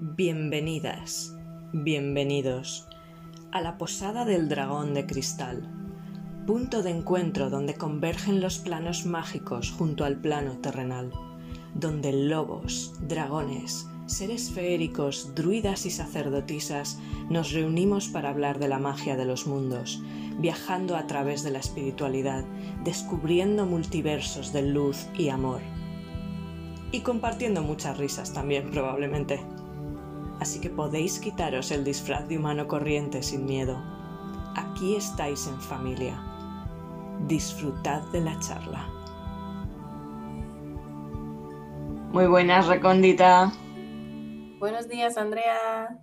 Bienvenidas, bienvenidos a la Posada del Dragón de Cristal, punto de encuentro donde convergen los planos mágicos junto al plano terrenal, donde lobos, dragones, seres feéricos, druidas y sacerdotisas nos reunimos para hablar de la magia de los mundos, viajando a través de la espiritualidad, descubriendo multiversos de luz y amor. Y compartiendo muchas risas también, probablemente así que podéis quitaros el disfraz de humano corriente sin miedo. Aquí estáis en familia. Disfrutad de la charla. Muy buenas, Recóndita. Buenos días, Andrea.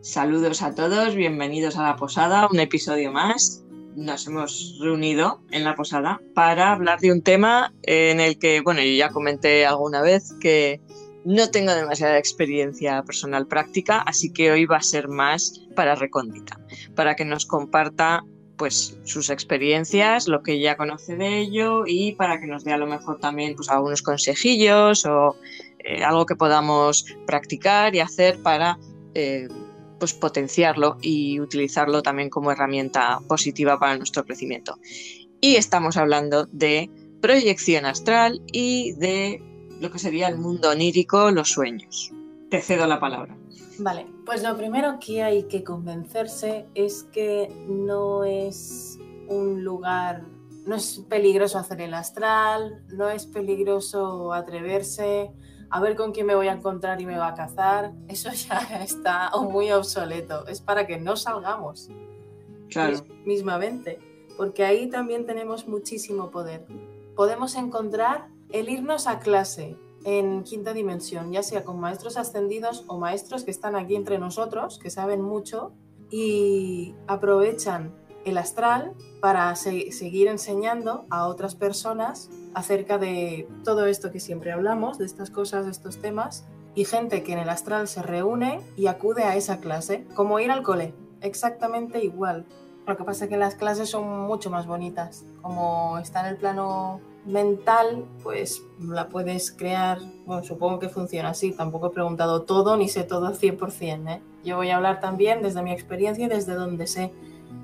Saludos a todos, bienvenidos a la posada, un episodio más. Nos hemos reunido en la posada para hablar de un tema en el que, bueno, yo ya comenté alguna vez que no tengo demasiada experiencia personal práctica, así que hoy va a ser más para Recóndita, para que nos comparta pues sus experiencias, lo que ya conoce de ello y para que nos dé a lo mejor también pues algunos consejillos o eh, algo que podamos practicar y hacer para eh, pues potenciarlo y utilizarlo también como herramienta positiva para nuestro crecimiento. Y estamos hablando de proyección astral y de lo que sería el mundo onírico, los sueños. Te cedo la palabra. Vale, pues lo primero que hay que convencerse es que no es un lugar, no es peligroso hacer el astral, no es peligroso atreverse, a ver con quién me voy a encontrar y me va a cazar, eso ya está muy obsoleto, es para que no salgamos. Claro. Mismamente, porque ahí también tenemos muchísimo poder. Podemos encontrar el irnos a clase en quinta dimensión, ya sea con maestros ascendidos o maestros que están aquí entre nosotros, que saben mucho y aprovechan el astral para seguir enseñando a otras personas acerca de todo esto que siempre hablamos, de estas cosas, de estos temas, y gente que en el astral se reúne y acude a esa clase, como ir al cole, exactamente igual. Lo que pasa es que las clases son mucho más bonitas, como está en el plano mental, pues la puedes crear, bueno, supongo que funciona así, tampoco he preguntado todo ni sé todo al 100%, ¿eh? Yo voy a hablar también desde mi experiencia y desde donde sé,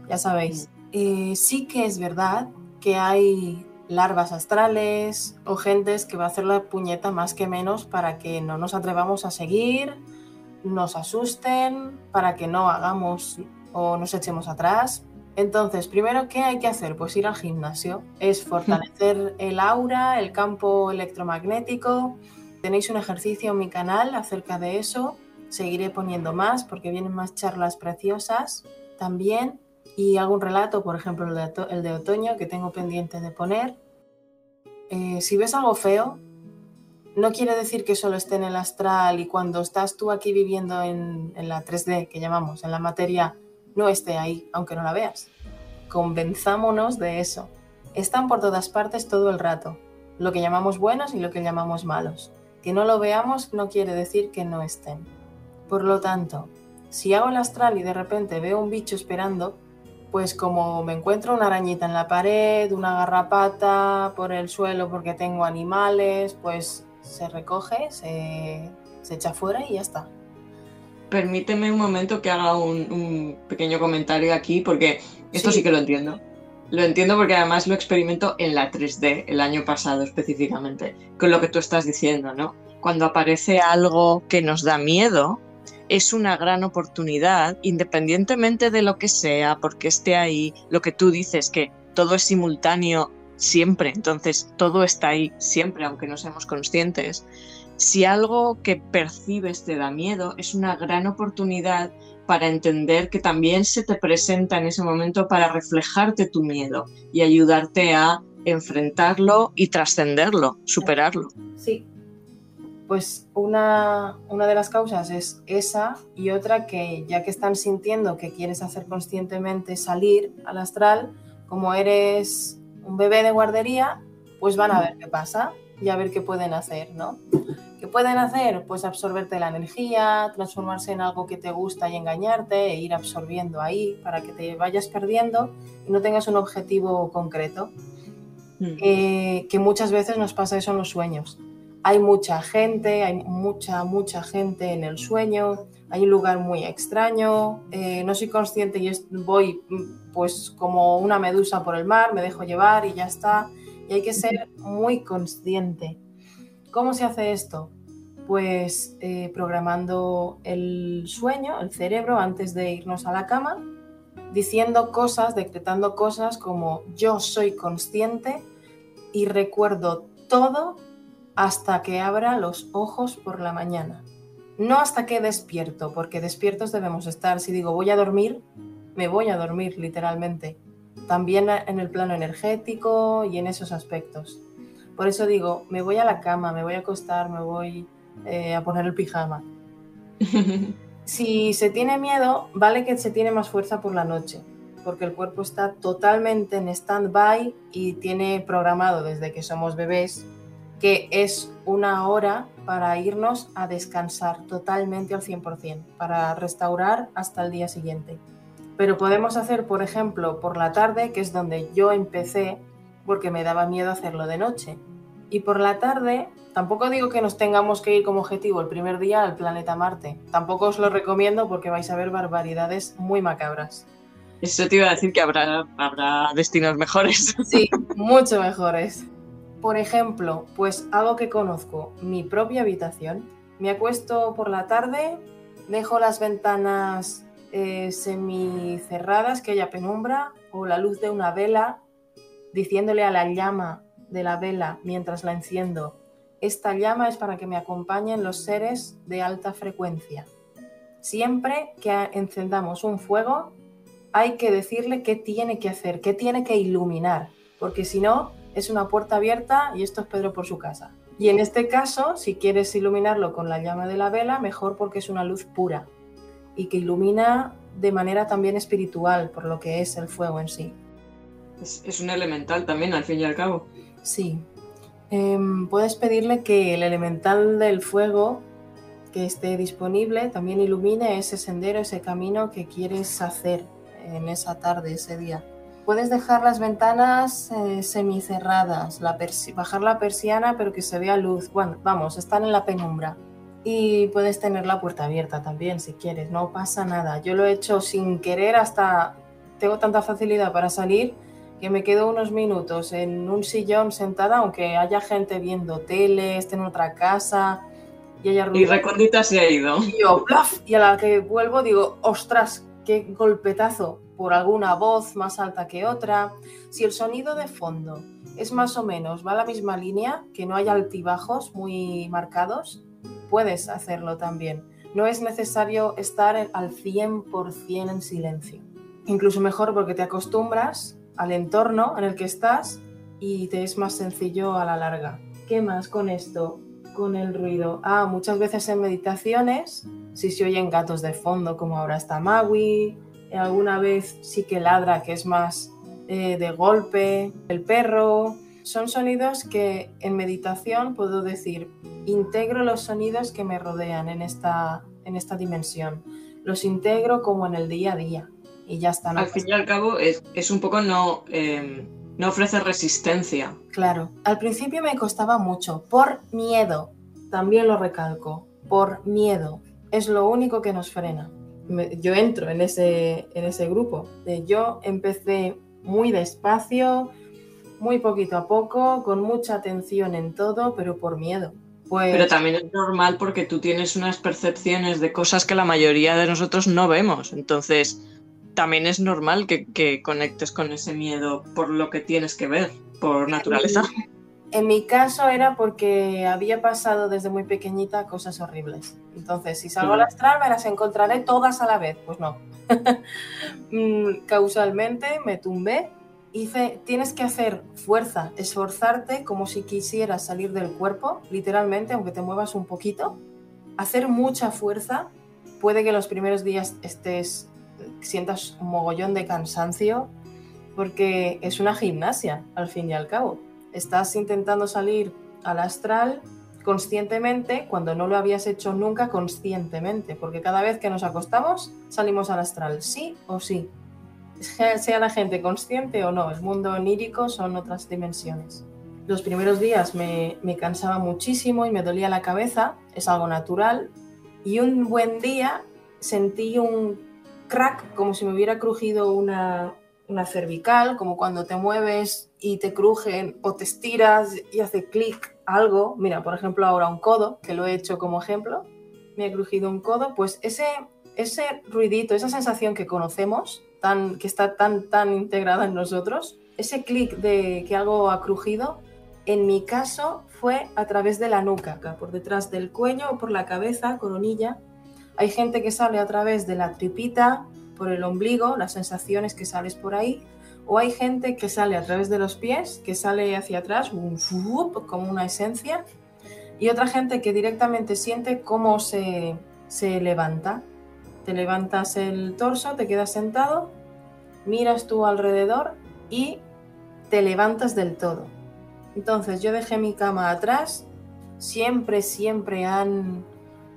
ya sabéis. Eh, sí que es verdad que hay larvas astrales o gentes que va a hacer la puñeta más que menos para que no nos atrevamos a seguir, nos asusten, para que no hagamos o nos echemos atrás, entonces, primero, ¿qué hay que hacer? Pues ir al gimnasio. Es fortalecer el aura, el campo electromagnético. Tenéis un ejercicio en mi canal acerca de eso. Seguiré poniendo más porque vienen más charlas preciosas también. Y algún relato, por ejemplo, el de, otoño que tengo pendiente de poner. Eh, si ves algo feo, no quiere decir que solo esté en el astral y cuando estás tú aquí viviendo en, en la 3D, que llamamos, en la materia no esté ahí, aunque no la veas. Convenzámonos de eso. Están por todas partes todo el rato, lo que llamamos buenos y lo que llamamos malos. Que no lo veamos no quiere decir que no estén. Por lo tanto, si hago el astral y de repente veo un bicho esperando, pues como me encuentro una arañita en la pared, una garrapata por el suelo porque tengo animales, pues se recoge, se, se echa fuera y ya está permíteme un momento que haga un, pequeño comentario aquí, porque esto sí. que lo entiendo. Lo entiendo porque además lo experimento en la 3D el año pasado específicamente, con lo que tú estás diciendo, ¿no? Cuando aparece algo que nos da miedo, es una gran oportunidad, independientemente de lo que sea, porque esté ahí, lo que tú dices, que todo es simultáneo siempre, entonces todo está ahí siempre, aunque no seamos conscientes si algo que percibes te da miedo, es una gran oportunidad para entender que también se te presenta en ese momento para reflejarte tu miedo y ayudarte a enfrentarlo y trascenderlo, superarlo. Sí, pues una, una, de las causas es esa y otra que ya que están sintiendo que quieres hacer conscientemente salir al astral, como eres un bebé de guardería, pues van a ver qué pasa y a ver qué pueden hacer, ¿no? ¿Qué pueden hacer? Pues absorberte la energía, transformarse en algo que te gusta y engañarte e ir absorbiendo ahí para que te vayas perdiendo y no tengas un objetivo concreto. Mm. Eh, que muchas veces nos pasa eso en los sueños. hay mucha gente, hay mucha, mucha gente en el sueño, hay un lugar muy extraño, eh, no soy consciente y voy mm, pues como una medusa por el mar, me dejo llevar y ya está. Y hay que ser muy consciente. ¿Cómo se hace esto? Pues eh, programando el sueño, el cerebro, antes de irnos a la cama, diciendo cosas, decretando cosas como yo soy consciente y recuerdo todo hasta que abra los ojos por la mañana. No hasta que despierto, porque despiertos debemos estar. Si digo voy a dormir, me voy a dormir literalmente. También en el plano energético y en esos aspectos. Por eso digo, me voy a la cama, me voy a acostar, me voy eh, a poner el pijama. si se tiene miedo, vale que se tiene más fuerza por la noche, porque el cuerpo está totalmente en stand-by y tiene programado desde que somos bebés que es una hora para irnos a descansar totalmente al 100%, para restaurar hasta el día siguiente. Pero podemos hacer, por ejemplo, por la tarde, que es donde yo empecé, porque me daba miedo hacerlo de noche. Y por la tarde, tampoco digo que nos tengamos que ir como objetivo el primer día al planeta Marte. Tampoco os lo recomiendo porque vais a ver barbaridades muy macabras. Eso te iba a decir que habrá, habrá destinos mejores. Sí, mucho mejores. Por ejemplo, pues algo que conozco, mi propia habitación. Me acuesto por la tarde, dejo las ventanas eh, semi cerradas, que haya penumbra, o la luz de una vela, diciéndole a la llama de la vela mientras la enciendo, esta llama es para que me acompañen los seres de alta frecuencia. Siempre que encendamos un fuego, hay que decirle qué tiene que hacer, qué tiene que iluminar, porque si no, es una puerta abierta y esto es Pedro por su casa. Y en este caso, si quieres iluminarlo con la llama de la vela, mejor porque es una luz pura y que ilumina de manera también espiritual, por lo que es el fuego en sí. Es, un elemental también, al fin y al cabo. Sí. Em, puedes pedirle que el elemental del fuego que esté disponible también ilumine ese sendero, ese camino que quieres hacer en esa tarde, ese día. Puedes dejar las ventanas eh, semicerradas, bajar la persiana pero que se vea luz. Bueno, vamos, están en la penumbra. Y puedes tener la puerta abierta también si quieres, no pasa nada. Yo lo he hecho sin querer hasta... Tengo tanta facilidad para salir que me quedo unos minutos en un sillón sentada, aunque haya gente viendo tele, esté en otra casa y haya ruido. Y Recondita se ha ido. Y yo, y a la que vuelvo digo, ostras, qué golpetazo por alguna voz más alta que otra. Si el sonido de fondo es más o menos, va a la misma línea, que no haya altibajos muy marcados, puedes hacerlo también. No es necesario estar al 100% en silencio. Incluso mejor porque te acostumbras al entorno en el que estás y te es más sencillo a la larga. ¿Qué más con esto? Con el ruido. Ah, muchas veces en meditaciones si se oyen gatos de fondo, como ahora está Maui, alguna vez sí que ladra, que es más eh, de golpe, el perro. Son sonidos que en meditación puedo decir, integro los sonidos que me rodean en esta, en esta dimensión. Los integro como en el día a día y ya está. Al fin y al cabo es, es un poco no, eh, no ofrece resistencia. Claro, al principio me costaba mucho, por miedo, también lo recalco, por miedo, es lo único que nos frena. yo entro en ese, en ese grupo. yo empecé muy despacio, muy poquito a poco, con mucha atención en todo, pero por miedo. Pues... Pero también es normal porque tú tienes unas percepciones de cosas que la mayoría de nosotros no vemos. Entonces, también es normal que, que conectes con ese miedo por lo que tienes que ver, por naturaleza. En mi caso era porque había pasado desde muy pequeñita cosas horribles. Entonces, si salgo al astral, me las encontraré todas a la vez. Pues no. Mm, causalmente me tumbé. Hice, tienes que hacer fuerza, esforzarte como si quisieras salir del cuerpo, literalmente, aunque te muevas un poquito. Hacer mucha fuerza. Puede que los primeros días estés, sientas un mogollón de cansancio, porque es una gimnasia, al fin y al cabo estás intentando salir al astral conscientemente cuando no lo habías hecho nunca conscientemente, porque cada vez que nos acostamos salimos al astral, sí o sí. Sea la gente consciente o no, el mundo onírico son otras dimensiones. los primeros días me, me cansaba muchísimo y me dolía la cabeza, es algo natural. Y un buen día sentí un crack, como si me hubiera crujido una, una cervical, como cuando te mueves y te crujen o te estiras y hace clic algo. Mira, por ejemplo, ahora un codo, que lo he hecho como ejemplo, me ha crujido un codo, pues ese, ese ruidito, esa sensación que conocemos, tan, que está tan, tan integrada en nosotros, ese clic de que algo ha crujido, en mi caso fue a través de la nuca, acá, por detrás del cuello o por la cabeza, coronilla. Hay gente que sale a través de la tripita, por el ombligo, las sensaciones que sales por ahí. O hay gente que sale a través de los pies, que sale hacia atrás, como una esencia. Y otra gente que directamente siente cómo se, se levanta. Te levantas el torso, te quedas sentado, miras tú alrededor y te levantas del todo. Entonces yo dejé mi cama atrás, siempre, siempre han,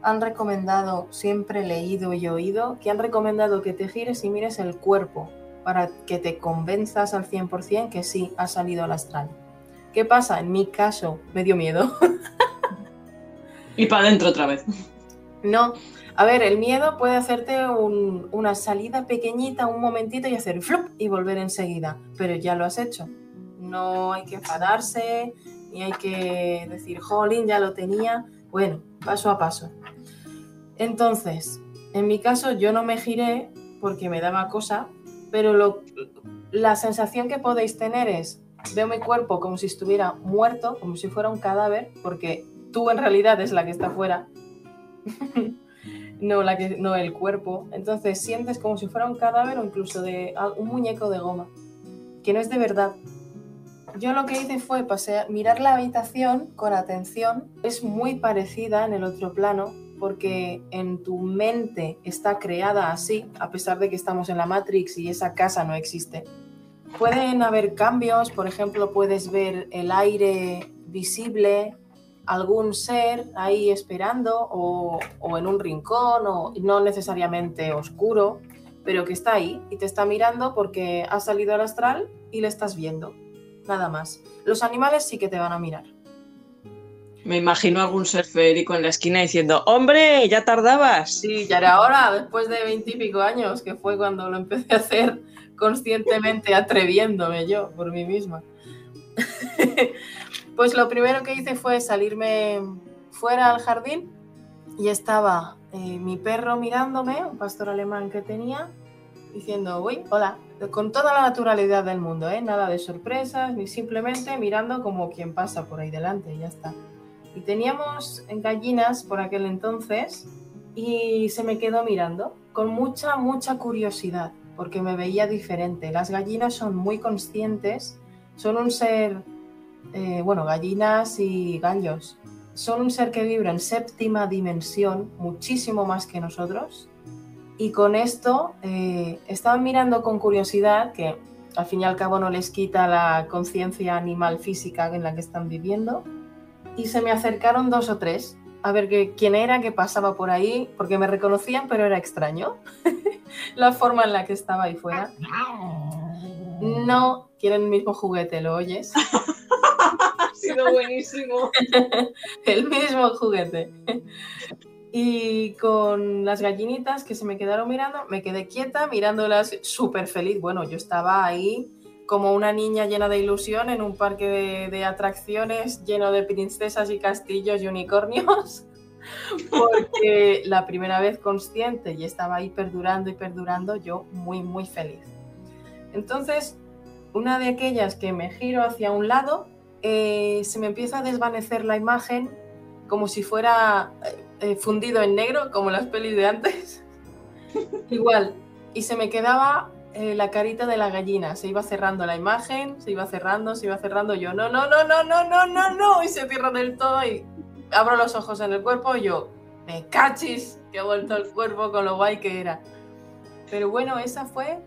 han recomendado, siempre leído y oído, que han recomendado que te gires y mires el cuerpo para que te convenzas al 100% que sí, ha salido al astral. ¿Qué pasa? En mi caso me dio miedo. y para adentro otra vez. No, a ver, el miedo puede hacerte una salida pequeñita, un momentito y hacer flup y volver enseguida, pero ya lo has hecho. No hay que enfadarse, ni hay que decir, jolín, ya lo tenía. Bueno, paso a paso. Entonces, en mi caso yo no me giré porque me daba cosa, pero la sensación que podéis tener es, veo mi cuerpo como si estuviera muerto, como si fuera un cadáver, porque tú en realidad es la que está fuera. no, la que, no el cuerpo. Entonces sientes como si fuera un cadáver o incluso de un muñeco de goma, que no es de verdad. Yo lo que hice fue pasear, mirar la habitación con atención. Es muy parecida en el otro plano porque en tu mente está creada así, a pesar de que estamos en la Matrix y esa casa no existe. Pueden haber cambios, por ejemplo, puedes ver el aire visible, algún ser ahí esperando o, en un rincón o no necesariamente oscuro, pero que está ahí y te está mirando porque ha salido al astral y le estás viendo. Nada más. Los animales sí que te van a mirar. Me imagino algún ser férico en la esquina diciendo, hombre, ya tardabas. Sí, ya era hora, después de veintipico años, que fue cuando lo empecé a hacer conscientemente, atreviéndome yo por mí misma. Pues lo primero que hice fue salirme fuera al jardín y estaba eh, mi perro mirándome, un pastor alemán que tenía, diciendo, uy, hola, con toda la naturalidad del mundo, ¿eh? nada de sorpresas, ni simplemente mirando como quien pasa por ahí delante ya está. Y teníamos gallinas por aquel entonces y se me quedó mirando con mucha, mucha curiosidad porque me veía diferente. Las gallinas son muy conscientes, son un ser eh, bueno, gallinas y gallos, son un ser que vibra en séptima dimensión, muchísimo más que nosotros. Y con esto eh, estaban mirando con curiosidad, que al fin y al cabo no les quita la conciencia animal física en la que están viviendo. Y se me acercaron dos o tres a ver que, quién era que pasaba por ahí, porque me reconocían, pero era extraño la forma en la que estaba ahí fuera. No quieren el mismo juguete, ¿lo oyes? ha sido buenísimo. el mismo juguete. Y con las gallinitas que se me quedaron mirando, me quedé quieta mirándolas súper feliz. Bueno, yo estaba ahí como una niña llena de ilusión en un parque de, atracciones lleno de princesas y castillos y unicornios. Porque la primera vez consciente y estaba ahí perdurando y perdurando, yo muy, muy feliz. Entonces, una de aquellas que me giro hacia un lado eh, se me empieza a desvanecer la imagen como si fuera eh, eh, fundido en negro, como las pelis de antes. Igual. Y se me quedaba la carita de la gallina. Se iba cerrando la imagen, se iba cerrando, se iba cerrando. Yo, no, no, no, no, no, no, no, no. Y se cierra del todo y abro los ojos en el cuerpo y yo, me cachis, que ha vuelto el cuerpo con lo guay que era. Pero bueno, esa fue,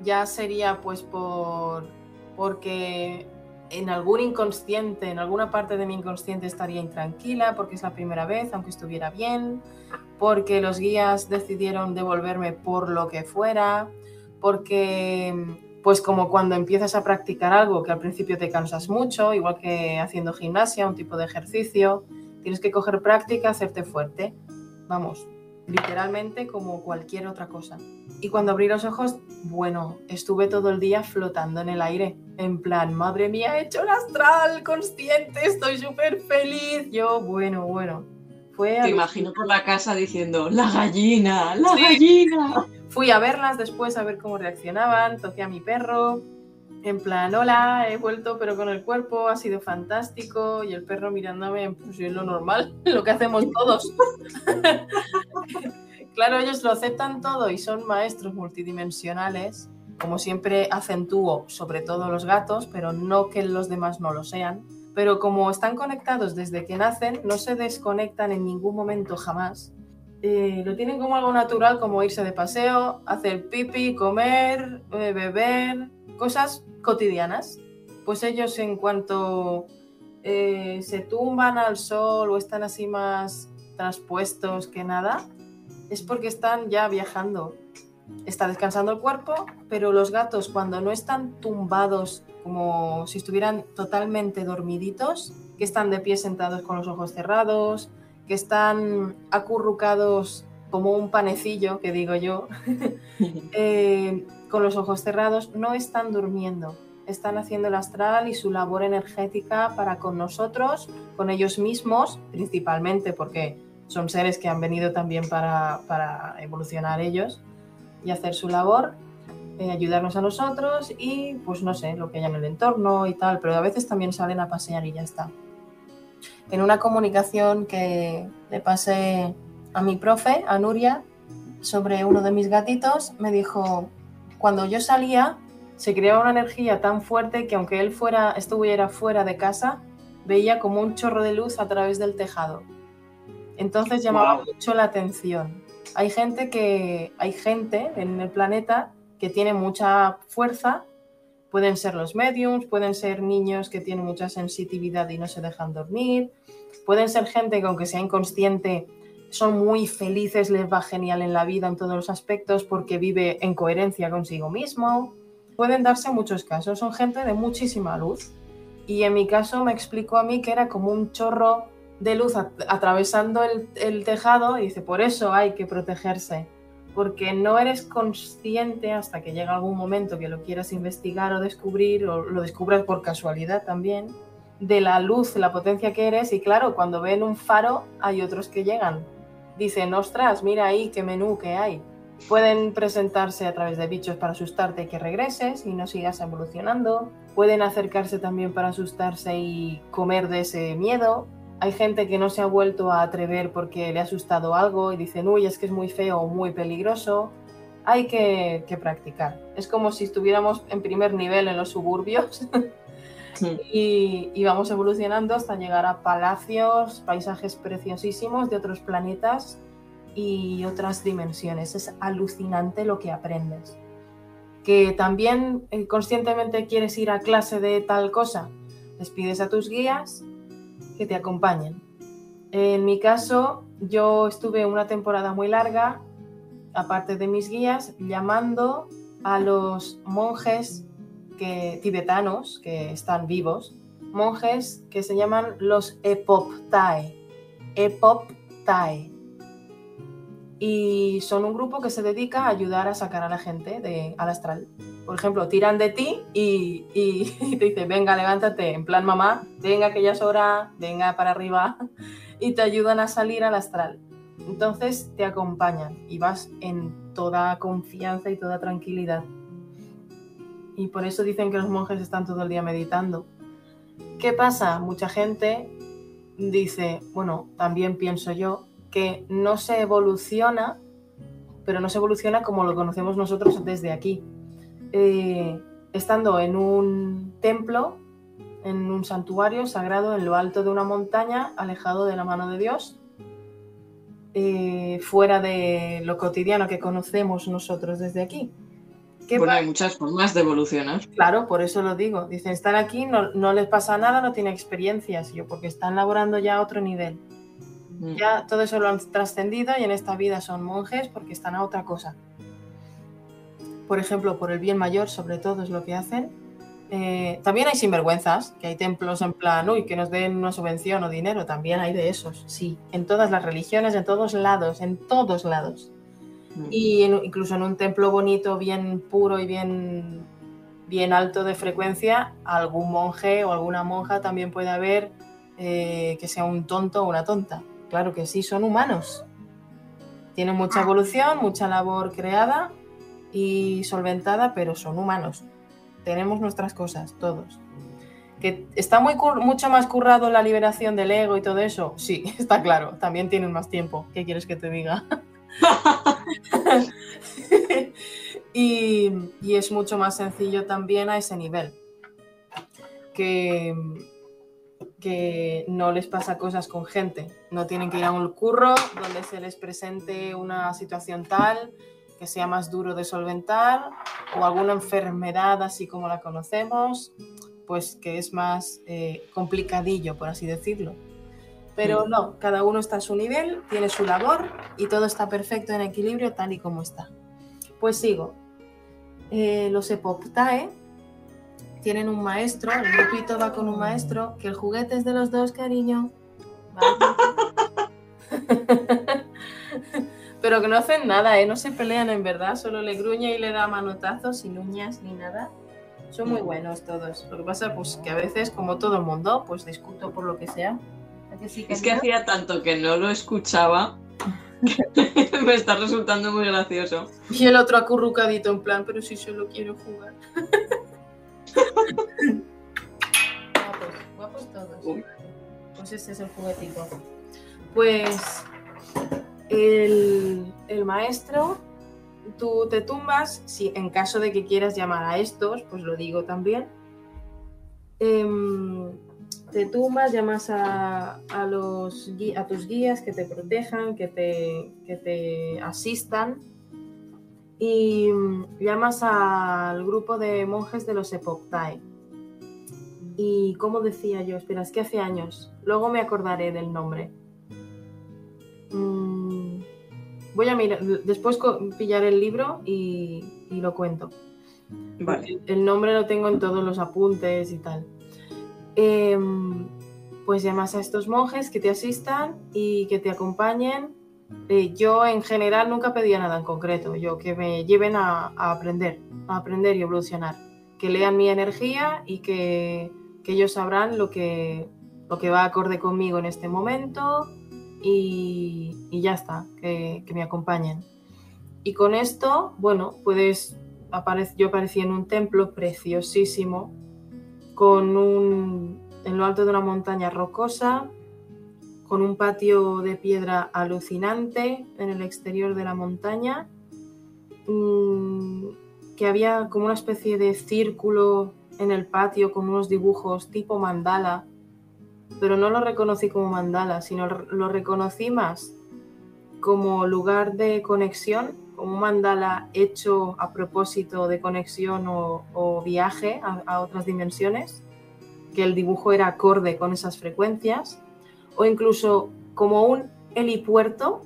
ya sería pues por, porque en algún inconsciente, en alguna parte de mi inconsciente estaría intranquila porque es la primera vez, aunque estuviera bien, porque los guías decidieron devolverme por lo que fuera, porque pues como cuando empiezas a practicar algo que al principio te cansas mucho, igual que haciendo gimnasia, un tipo de ejercicio, tienes que coger práctica, hacerte fuerte. Vamos, literalmente como cualquier otra cosa. Y cuando abrí los ojos, bueno, estuve todo el día flotando en el aire, en plan, madre mía, he hecho el astral consciente, estoy súper feliz. Yo, bueno, bueno. Fue Te imagino por la casa diciendo, la gallina, la gallina. Fui a verlas después a ver cómo reaccionaban, toqué a mi perro, en plan, hola, he vuelto pero con el cuerpo, ha sido fantástico, y el perro mirándome, pues es lo normal, lo que hacemos todos. claro, ellos lo aceptan todo y son maestros multidimensionales, como siempre acentúo, sobre todo los gatos, pero no que los demás no lo sean. Pero como están conectados desde que nacen, no se desconectan en ningún momento jamás eh, lo tienen como algo natural, como irse de paseo, hacer pipi, comer, eh, beber, cosas cotidianas. Pues ellos en cuanto eh, se tumban al sol o están así más traspuestos que nada, es porque están ya viajando. Está descansando el cuerpo, pero los gatos cuando no están tumbados como si estuvieran totalmente dormiditos, que están de pie sentados con los ojos cerrados, que están acurrucados como un panecillo, que digo yo, eh, con los ojos cerrados, no están durmiendo, están haciendo el astral y su labor energética para con nosotros, con ellos mismos, principalmente porque son seres que han venido también para, evolucionar ellos y hacer su labor, eh, ayudarnos a nosotros y pues no sé, lo que hay en el entorno y tal, pero a veces también salen a pasear y ya está. En una comunicación que le pasé a mi profe, a Nuria, sobre uno de mis gatitos, me dijo, cuando yo salía, se creaba una energía tan fuerte que aunque él fuera, estuviera fuera de casa, veía como un chorro de luz a través del tejado. Entonces llamaba mucho la atención. Hay gente que hay gente en el planeta que tiene mucha fuerza Pueden ser los mediums, pueden ser niños que tienen mucha sensitividad y no se dejan dormir, pueden ser gente que aunque sea inconsciente son muy felices, les va genial en la vida en todos los aspectos porque vive en coherencia consigo mismo. Pueden darse muchos casos, son gente de muchísima luz. Y en mi caso me explicó a mí que era como un chorro de luz atravesando el, el tejado y dice, por eso hay que protegerse porque no eres consciente hasta que llega algún momento que lo quieras investigar o descubrir, o lo descubras por casualidad también, de la luz, la potencia que eres. Y claro, cuando ven un faro, hay otros que llegan. Dicen, ostras, mira ahí qué menú que hay. Pueden presentarse a través de bichos para asustarte y que regreses y no sigas evolucionando. Pueden acercarse también para asustarse y comer de ese miedo. Hay gente que no se ha vuelto a atrever porque le ha asustado algo y dicen, uy, es que es muy feo o muy peligroso. Hay que, practicar. Es como si estuviéramos en primer nivel en los suburbios y, vamos evolucionando hasta llegar a palacios, paisajes preciosísimos de otros planetas y otras dimensiones. Es alucinante lo que aprendes. Que también eh, conscientemente quieres ir a clase de tal cosa, les pides a tus guías que te acompañen. En mi caso, yo estuve una temporada muy larga, aparte de mis guías, llamando a los monjes que, tibetanos que están vivos, monjes que se llaman los Epoptae. Epoptae. Y son un grupo que se dedica a ayudar a sacar a la gente de, al astral por ejemplo, tiran de ti y, te dicen, venga, levántate, en plan mamá, venga que ya es hora, venga para arriba, y te ayudan a salir al astral. Entonces te acompañan y vas en toda confianza y toda tranquilidad. Y por eso dicen que los monjes están todo el día meditando. ¿Qué pasa? Mucha gente dice, bueno, también pienso yo, que no se evoluciona, pero no se evoluciona como lo conocemos nosotros desde aquí eh, estando en un templo, en un santuario sagrado en lo alto de una montaña, alejado de la mano de Dios, eh, fuera de lo cotidiano que conocemos nosotros desde aquí. Bueno, hay muchas formas de evolucionar. Claro, por eso lo digo. Dicen, están aquí, no, les pasa nada, no tienen experiencias. Yo, porque están laborando ya a otro nivel. Mm. Ya todo eso lo han trascendido y en esta vida son monjes porque están a otra cosa. por ejemplo, por el bien mayor, sobre todo es lo que hacen. Eh, también hay sinvergüenzas, que hay templos en plan, uy, que nos den una subvención o dinero, también hay de esos, sí, en todas las religiones, en todos lados, en todos lados. Mm. Y incluso en un templo bonito, bien puro y bien, bien alto de frecuencia, algún monje o alguna monja también puede haber eh, que sea un tonto o una tonta. Claro que sí, son humanos. Tienen mucha evolución, mucha labor creada y solventada, pero son humanos. Tenemos nuestras cosas, todos. ¿Que está muy mucho más currado la liberación del ego y todo eso? Sí, está claro. También tienen más tiempo. ¿Qué quieres que te diga? y, es mucho más sencillo también a ese nivel. Que, que no les pasa cosas con gente. No tienen que ir a un curro donde se les presente una situación tal que sea más duro de solventar o alguna enfermedad así como la conocemos, pues que es más eh, complicadillo, por así decirlo. Pero no, cada uno está a su nivel, tiene su labor y todo está perfecto en equilibrio tal y como está. Pues sigo. Eh, los Epoptae tienen un maestro, el grupito va con un maestro, que el juguete es de los dos, cariño. Pero que no hacen nada, ¿eh? no se pelean en verdad, solo le gruñe y le da manotazos sin uñas ni nada. Son muy buenos todos. Lo que pasa pues que a veces, como todo el mundo, pues discuto por lo que sea. Es que hacía tanto que no lo escuchaba que me está resultando muy gracioso. Y el otro acurrucadito en plan, pero si solo quiero jugar. guapos, guapos todos. Pues este es el juguetito. Pues el, maestro, tú te tumbas, si en caso de que quieras llamar a estos, pues lo digo también. Em, te tumbas, llamas a, los, a tus guías que te protejan, que te, que te asistan y llamas al grupo de monjes de los Epoptai. Y como decía yo, espera, es que hace años, luego me acordaré del nombre. Mm, voy a mirar, después pillar el libro y, lo cuento. El, nombre lo tengo en todos los apuntes y tal. Em, pues llamas a estos monjes que te asistan y que te acompañen. Eh, yo en general nunca pedía nada en concreto, yo que me lleven a, aprender, a aprender y evolucionar, que lean mi energía y que, ellos sabrán lo que, lo que va acorde conmigo en este momento, y, ya está, que, me acompañen. Y con esto, bueno, puedes, yo aparecí en un templo preciosísimo, con un, en lo alto de una montaña rocosa, con un patio de piedra alucinante en el exterior de la montaña, mm, que había como una especie de círculo en el patio con unos dibujos tipo mandala pero no lo reconocí como mandala, sino lo reconocí más como lugar de conexión, como un mandala hecho a propósito de conexión o, viaje a, otras dimensiones, que el dibujo era acorde con esas frecuencias, o incluso como un helipuerto.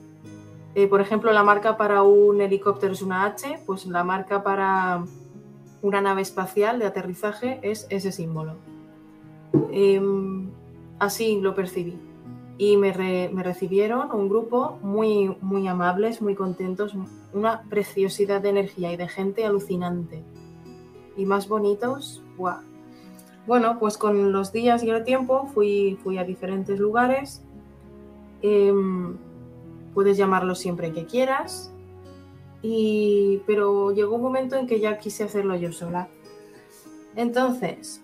Eh, por ejemplo, la marca para un helicóptero es una H, pues la marca para una nave espacial de aterrizaje es ese símbolo. Em, Así lo percibí. Y me, recibieron un grupo muy, muy amables, muy contentos, una preciosidad de energía y de gente alucinante. Y más bonitos, ¡guau! Bueno, pues con los días y el tiempo fui, fui a diferentes lugares. Em, puedes llamarlo siempre que quieras. Y, pero llegó un momento en que ya quise hacerlo yo sola. Entonces,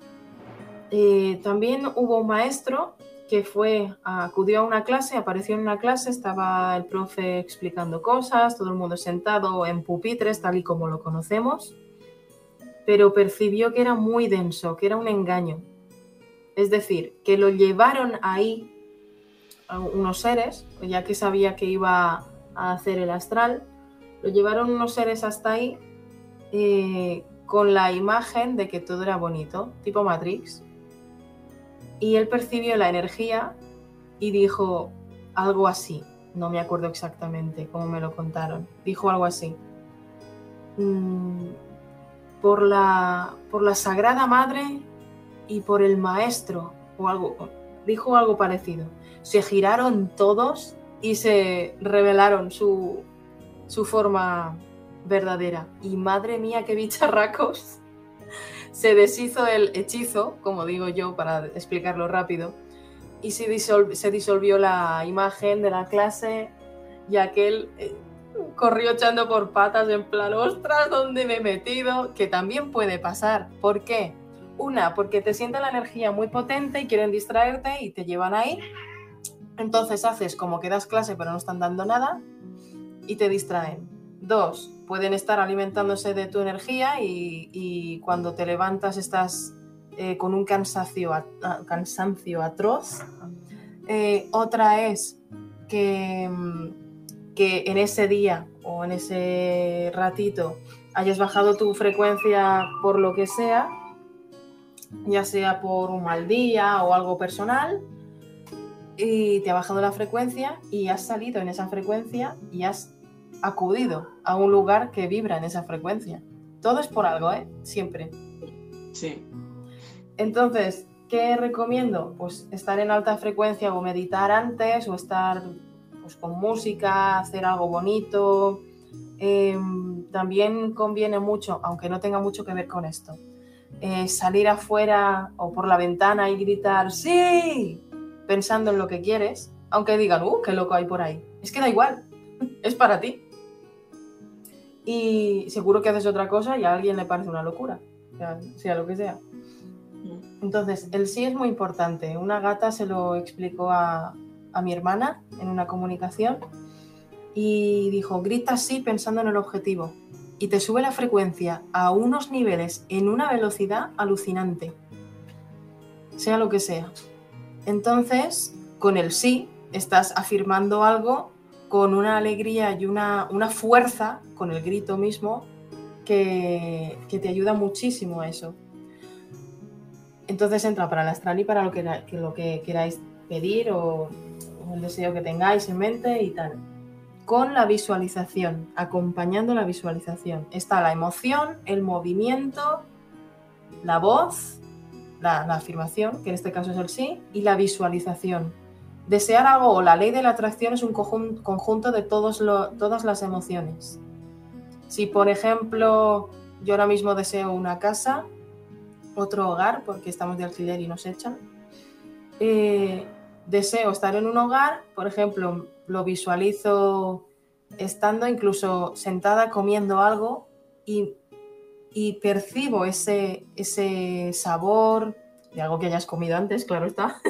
eh, también hubo un maestro que fue, acudió a una clase, apareció en una clase, estaba el profe explicando cosas, todo el mundo sentado en pupitres, tal y como lo conocemos, pero percibió que era muy denso, que era un engaño. Es decir, que lo llevaron ahí unos seres, ya que sabía que iba a hacer el astral, lo llevaron unos seres hasta ahí eh, con la imagen de que todo era bonito, tipo Matrix y él percibió la energía y dijo algo así. No me acuerdo exactamente cómo me lo contaron. Dijo algo así. Mm, por la, por la Sagrada Madre y por el Maestro, o algo, dijo algo parecido. Se giraron todos y se revelaron su, su forma verdadera. Y madre mía, qué bicharracos. Se deshizo el hechizo, como digo yo, para explicarlo rápido, y se, disolvió la imagen de la clase y aquel eh, corrió echando por patas en plan, ostras, ¿dónde me he metido? Que también puede pasar. ¿Por qué? Una, porque te siente la energía muy potente y quieren distraerte y te llevan ahí. Entonces haces como que das clase pero no están dando nada y te distraen. Dos, pueden estar alimentándose de tu energía y, cuando te levantas estás eh, con un cansancio, cansancio atroz. Eh, otra es que, mm, que en ese día o en ese ratito hayas bajado tu frecuencia por lo que sea, ya sea por un mal día o algo personal, y te ha bajado la frecuencia y has salido en esa frecuencia y has acudido a un lugar que vibra en esa frecuencia. Todo es por algo, ¿eh? Siempre. Sí. Entonces, ¿qué recomiendo? Pues estar en alta frecuencia o meditar antes o estar pues, con música, hacer algo bonito. Em, también conviene mucho, aunque no tenga mucho que ver con esto, eh, salir afuera o por la ventana y gritar ¡Sí! pensando en lo que quieres, aunque digan ¡Uh, qué loco hay por ahí! Es que da igual, es para ti y seguro que haces otra cosa y a alguien le parece una locura, sea, lo que sea. Entonces, el sí es muy importante. Una gata se lo explicó a, a mi hermana en una comunicación y dijo, grita sí pensando en el objetivo y te sube la frecuencia a unos niveles en una velocidad alucinante, sea lo que sea. Entonces, con el sí, estás afirmando algo con una alegría y una, fuerza, con el grito mismo, que, te ayuda muchísimo a eso. Entonces entra para el astral y para lo que, lo que queráis pedir o, o el deseo que tengáis en mente y tal. Con la visualización, acompañando la visualización. Está la emoción, el movimiento, la voz, la, la, afirmación, que en este caso es el sí, y la visualización. Desear algo o la ley de la atracción es un conjunto de todos todas las emociones. Si, por ejemplo, yo ahora mismo deseo una casa, otro hogar, porque estamos de alquiler y nos echan, eh, deseo estar en un hogar, por ejemplo, lo visualizo estando incluso sentada comiendo algo y, percibo ese, ese sabor de algo que hayas comido antes, claro está,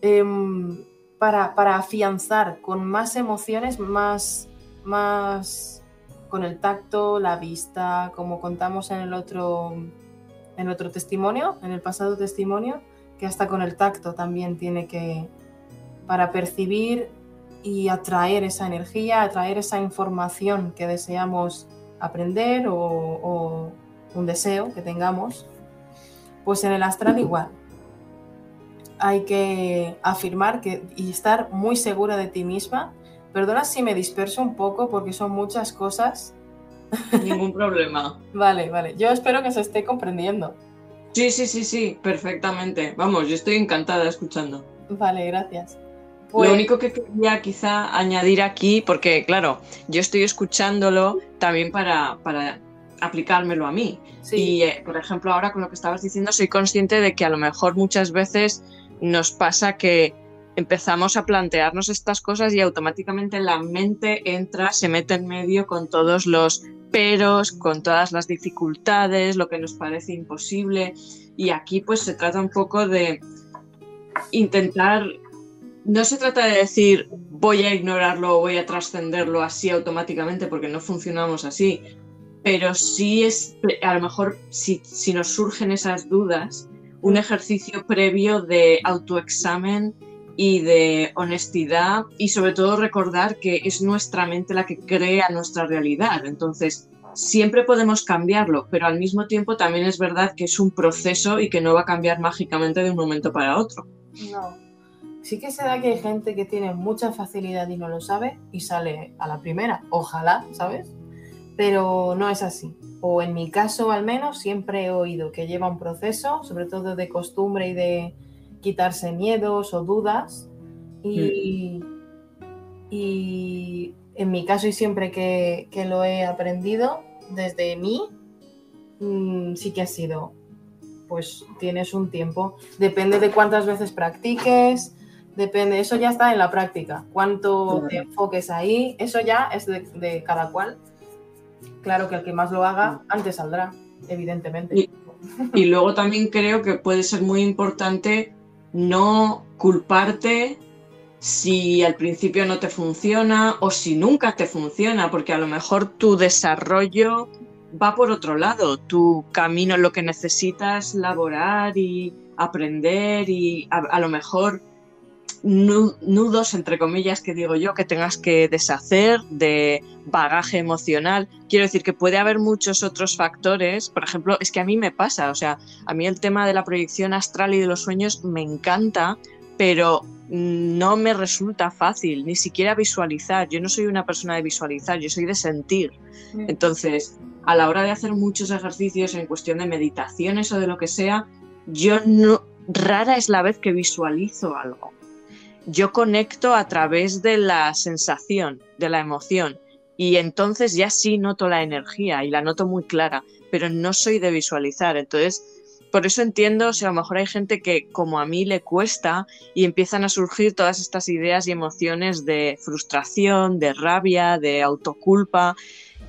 Em, para, afianzar con más emociones, más, más con el tacto, la vista, como contamos en el otro, en otro testimonio, en el pasado testimonio, que hasta con el tacto también tiene que, para percibir y atraer esa energía, atraer esa información que deseamos aprender o, o un deseo que tengamos, pues en el astral igual hay que afirmar que, y estar muy segura de ti misma. Perdona si me disperso un poco porque son muchas cosas. Ningún problema. vale, vale. Yo espero que se esté comprendiendo. Sí, sí, sí, sí, perfectamente. Vamos, yo estoy encantada escuchando. Vale, gracias. Lo pues único que quería quizá añadir aquí, porque claro, yo estoy escuchándolo también para, para aplicármelo a mí. Y, eh, por ejemplo, ahora con lo que estabas diciendo, soy consciente de que a lo mejor muchas veces nos pasa que empezamos a plantearnos estas cosas y automáticamente la mente entra, se mete en medio con todos los peros, con todas las dificultades, lo que nos parece imposible. Y aquí pues se trata un poco de intentar, no se trata de decir voy a ignorarlo o voy a trascenderlo así automáticamente porque no funcionamos así, pero sí es, a lo mejor si, si nos surgen esas dudas, un ejercicio previo de autoexamen y de honestidad y sobre todo recordar que es nuestra mente la que crea nuestra realidad. Entonces, siempre podemos cambiarlo, pero al mismo tiempo también es verdad que es un proceso y que no va a cambiar mágicamente de un momento para otro. No. Sí que se da que hay gente que tiene mucha facilidad y no lo sabe y sale a la primera. Ojalá, ¿sabes? pero no es así. O en mi caso al menos siempre he oído que lleva un proceso, sobre todo de costumbre y de quitarse miedos o dudas. Y, y en mi caso y siempre que, que lo he aprendido desde mí, mm, sí que ha sido, pues tienes un tiempo. Depende de cuántas veces practiques, depende, eso ya está en la práctica. Cuánto te enfoques ahí, eso ya es de, cada cual. Claro que el que más lo haga, antes saldrá, evidentemente. y luego también creo que puede ser muy importante no culparte si al principio no te funciona o si nunca te funciona, porque a lo mejor tu desarrollo va por otro lado, tu camino, lo que necesitas laborar y aprender y a, lo mejor nudos, entre comillas, que digo yo, que tengas que deshacer de bagaje emocional. Quiero decir que puede haber muchos otros factores. Por ejemplo, es que a mí me pasa, o sea, a mí el tema de la proyección astral y de los sueños me encanta, pero no me resulta fácil, ni siquiera visualizar. Yo no soy una persona de visualizar, yo soy de sentir. Mm. Entonces, a la hora de hacer muchos ejercicios en cuestión de meditaciones o de lo que sea, yo no, rara es la vez que visualizo algo. Yo conecto a través de la sensación, de la emoción, y entonces ya sí noto la energía y la noto muy clara, pero no soy de visualizar. Entonces, por eso entiendo, o sea, a lo mejor hay gente que como a mí le cuesta y empiezan a surgir todas estas ideas y emociones de frustración, de rabia, de autoculpa,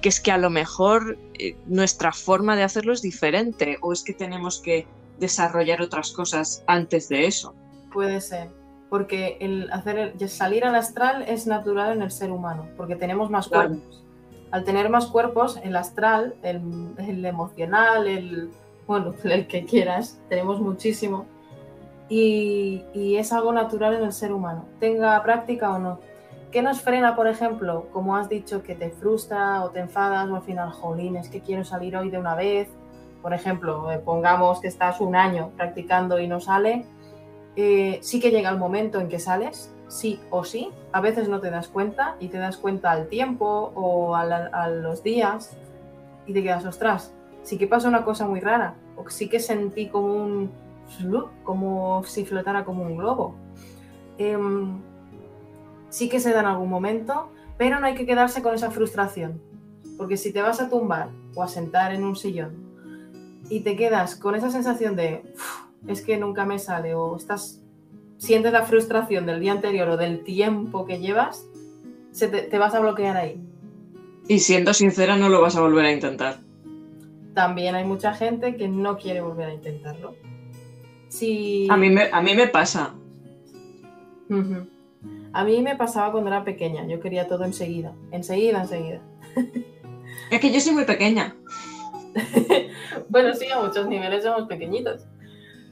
que es que a lo mejor eh, nuestra forma de hacerlo es diferente o es que tenemos que desarrollar otras cosas antes de eso. Puede ser, porque el hacer salir al astral es natural en el ser humano, porque tenemos más cuerpos. Al tener más cuerpos, el astral, el emocional, el bueno, el que quieras, tenemos muchísimo. Y, es algo natural en el ser humano, tenga práctica o no. ¿Qué nos frena, por ejemplo, como has dicho, que te frustra o te enfadas o al final, jolín, es que quiero salir hoy de una vez? Por ejemplo, eh, pongamos que estás un año practicando y no sale, eh, sí que llega el momento en que sales, sí o sí. A veces no te das cuenta y te das cuenta al tiempo o a, los días y te quedas, ostras, sí que pasó una cosa muy rara, o sí que sentí como un como si flotara como un globo. Em, sí que se da en algún momento, pero no hay que quedarse con esa frustración, porque si te vas a tumbar o a sentar en un sillón y te quedas con esa sensación de es que nunca me sale o estás sientes la frustración del día anterior o del tiempo que llevas, se te vas a bloquear ahí. Y siendo sincera, no lo vas a volver a intentar también hay mucha gente que no quiere volver a intentarlo. A, mí me, a mí me pasa. A mí me pasaba cuando era pequeña, yo quería todo enseguida, enseguida, enseguida. Es que yo soy muy pequeña. bueno, sí, a muchos niveles somos pequeñitos.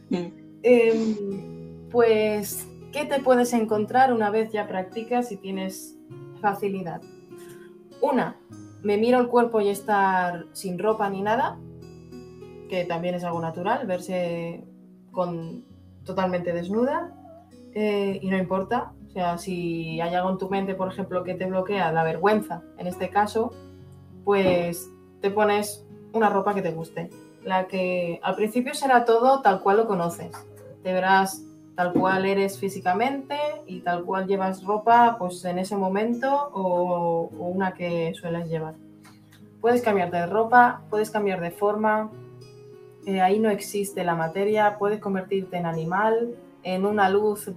Mm. Em, pues, ¿qué te puedes encontrar una vez ya practicas y tienes facilidad? Una, me miro el cuerpo y estar sin ropa ni nada, que también es algo natural, verse con, totalmente desnuda eh, y no importa. O sea, si hay algo en tu mente, por ejemplo, que te bloquea la vergüenza, en este caso, pues te pones una ropa que te guste. La que al principio será todo tal cual lo conoces. Te verás tal cual eres físicamente y tal cual llevas ropa pues en ese momento o, una que sueles llevar. Puedes cambiarte de ropa, puedes cambiar de forma, eh, ahí no existe la materia, puedes convertirte en animal, en una luz,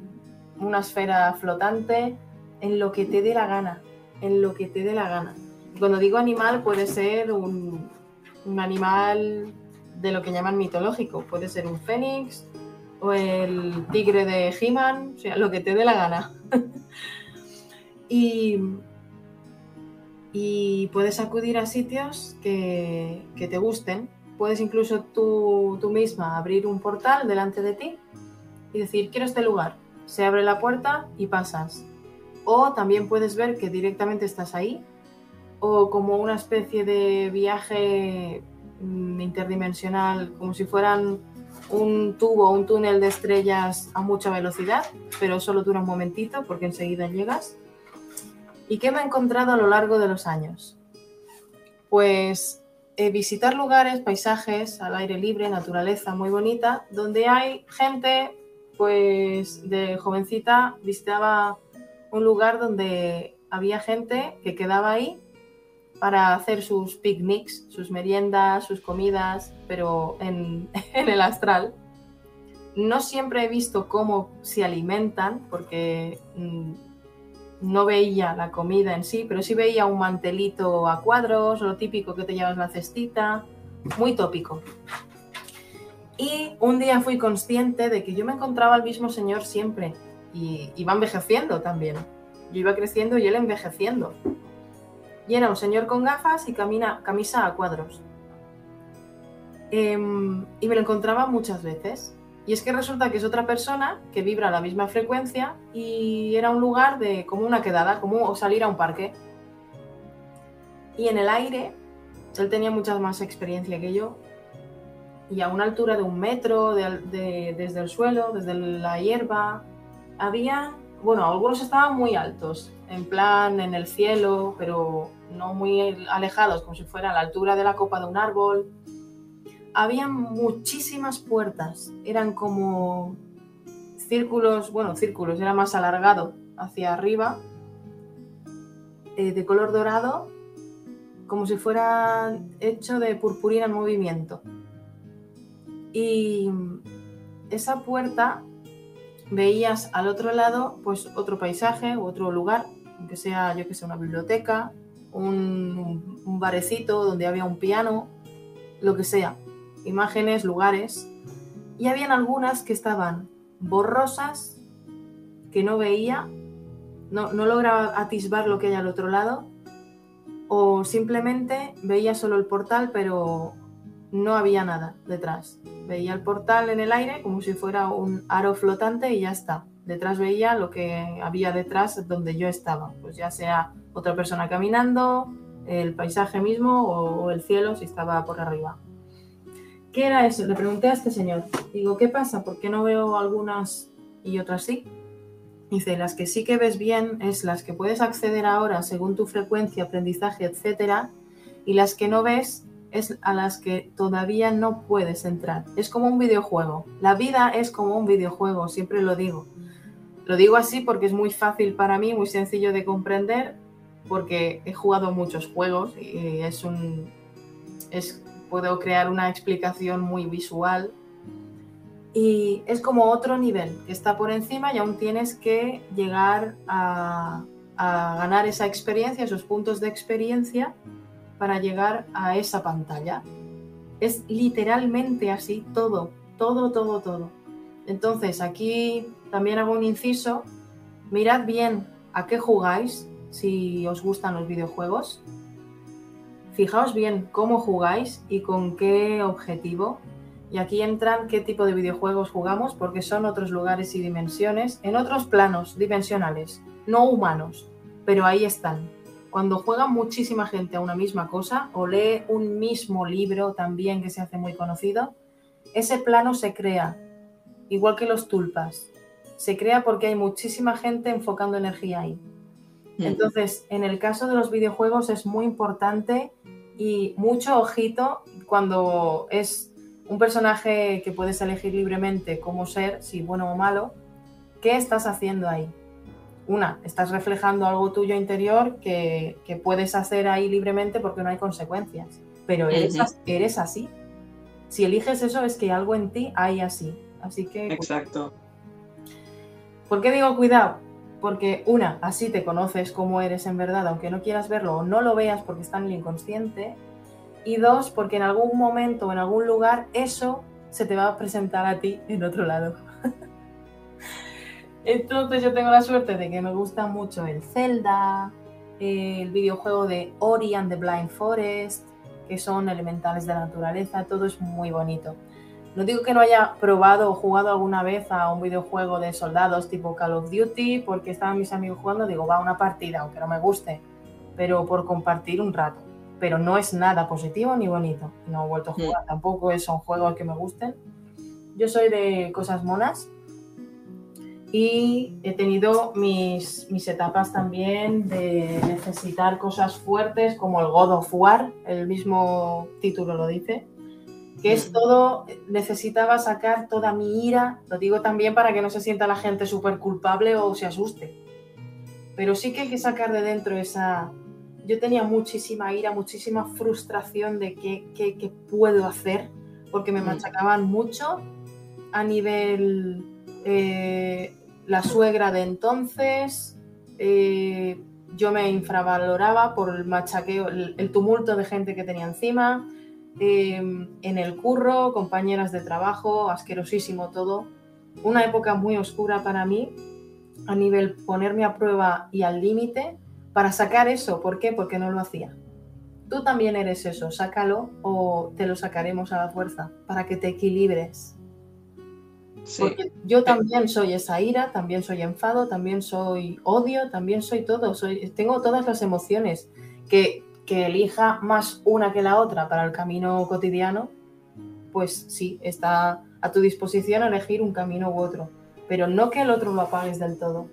una esfera flotante, en lo que te dé la gana, en lo que te dé la gana. Cuando digo animal puede ser un, un animal de lo que llaman mitológico, puede ser un fénix, o el tigre de He-Man, o sea, lo que te dé la gana. y, y, puedes acudir a sitios que, te gusten. Puedes incluso tú, tú, misma abrir un portal delante de ti y decir, quiero este lugar. Se abre la puerta y pasas. O también puedes ver que directamente estás ahí. O como una especie de viaje interdimensional, como si fueran un tubo, un túnel de estrellas a mucha velocidad, pero solo dura un momentito porque enseguida llegas. ¿Y qué me he encontrado a lo largo de los años? pues eh, visitar lugares, paisajes al aire libre, naturaleza muy bonita, donde hay gente, pues de jovencita visitaba un lugar donde había gente que quedaba ahí para hacer sus picnics, sus meriendas, sus comidas, pero en, el astral. No siempre he visto cómo se alimentan, porque mm, no veía la comida en sí, pero sí veía un mantelito a cuadros, lo típico que te llevas la cestita, muy tópico. Y un día fui consciente de que yo me encontraba al mismo señor siempre y iba envejeciendo también. Yo iba creciendo y él envejeciendo. Y era un señor con gafas y camina, camisa a cuadros. Em, y me lo encontraba muchas veces. Y es que resulta que es otra persona que vibra a la misma frecuencia y era un lugar de como una quedada, como salir a un parque. Y en el aire, él tenía mucha más experiencia que yo, y a una altura de un metro desde el suelo, desde la hierba, había, bueno, algunos estaban muy altos, en plan en el cielo, pero no muy alejados, como si fuera a la altura de la copa de un árbol había muchísimas puertas, eran como círculos, bueno, círculos, era más alargado hacia arriba, eh, de color dorado, como si fuera hecho de purpurina en movimiento. Y esa puerta veías al otro lado pues otro paisaje u otro lugar, aunque sea yo que sé una biblioteca, un, un barecito donde había un piano, lo que sea imágenes, lugares, y habían algunas que estaban borrosas, que no veía, no, no lograba atisbar lo que hay al otro lado, o simplemente veía solo el portal, pero no había nada detrás. Veía el portal en el aire como si fuera un aro flotante y ya está. Detrás veía lo que había detrás donde yo estaba, pues ya sea otra persona caminando, el paisaje mismo o el cielo si estaba por arriba. ¿Qué era eso? Le pregunté a este señor. Digo, ¿qué pasa? ¿Por qué no veo algunas y otras sí? Dice, las que sí que ves bien es las que puedes acceder ahora según tu frecuencia, aprendizaje, etcétera, y las que no ves es a las que todavía no puedes entrar. Es como un videojuego. La vida es como un videojuego, siempre lo digo. Lo digo así porque es muy fácil para mí, muy sencillo de comprender, porque he jugado muchos juegos y es un es puedo crear una explicación muy visual. Y es como otro nivel que está por encima y aún tienes que llegar a, ganar esa experiencia, esos puntos de experiencia para llegar a esa pantalla. Es literalmente así todo, todo, todo, todo. Entonces aquí también hago un inciso. Mirad bien a qué jugáis si os gustan los videojuegos Fijaos bien cómo jugáis y con qué objetivo. Y aquí entran qué tipo de videojuegos jugamos porque son otros lugares y dimensiones, en otros planos dimensionales, no humanos, pero ahí están. Cuando juega muchísima gente a una misma cosa o lee un mismo libro también que se hace muy conocido, ese plano se crea, igual que los tulpas. Se crea porque hay muchísima gente enfocando energía ahí. Mm. Entonces, en el caso de los videojuegos es muy importante y mucho ojito cuando es un personaje que puedes elegir libremente cómo ser, si bueno o malo, ¿qué estás haciendo ahí? Una, estás reflejando algo tuyo interior que, puedes hacer ahí libremente porque no hay consecuencias, pero eres, eres así. Si eliges eso es que algo en ti hay así. Así que... Exacto. ¿Por qué digo cuidado? Porque una, así te conoces cómo eres en verdad, aunque no quieras verlo o no lo veas porque está en el inconsciente. Y dos, porque en algún momento o en algún lugar eso se te va a presentar a ti en otro lado. Entonces yo tengo la suerte de que me gusta mucho el Zelda, el videojuego de Ori and the Blind Forest, que son elementales de la naturaleza, todo es muy bonito. No digo que no haya probado o jugado alguna vez a un videojuego de soldados tipo Call of Duty, porque estaban mis amigos jugando, digo, va a una partida, aunque no me guste, pero por compartir un rato. Pero no es nada positivo ni bonito. No he vuelto a mm. jugar, tampoco son juegos que me gusten. Yo soy de cosas monas. Y he tenido mis, mis etapas también de necesitar cosas fuertes como el God of War, el mismo título lo dice, que es todo, necesitaba sacar toda mi ira, lo digo también para que no se sienta la gente súper culpable o se asuste, pero sí que hay que sacar de dentro esa... Yo tenía muchísima ira, muchísima frustración de qué, qué, qué puedo hacer, porque me machacaban mucho a nivel eh, la suegra de entonces, eh, yo me infravaloraba por el machaqueo, el, tumulto de gente que tenía encima, em, en el curro, compañeras de trabajo, asquerosísimo todo. Una época muy oscura para mí, a nivel ponerme a prueba y al límite, para sacar eso. ¿Por qué? Porque no lo hacía. Tú también eres eso, sácalo o te lo sacaremos a la fuerza, para que te equilibres. Porque yo también soy esa ira, también soy enfado, también soy odio, también soy todo, soy, tengo todas las emociones. Que, que elija más una que la otra para el camino cotidiano, pues sí, está a tu disposición elegir un camino u otro, pero no que el otro lo apagues del todo.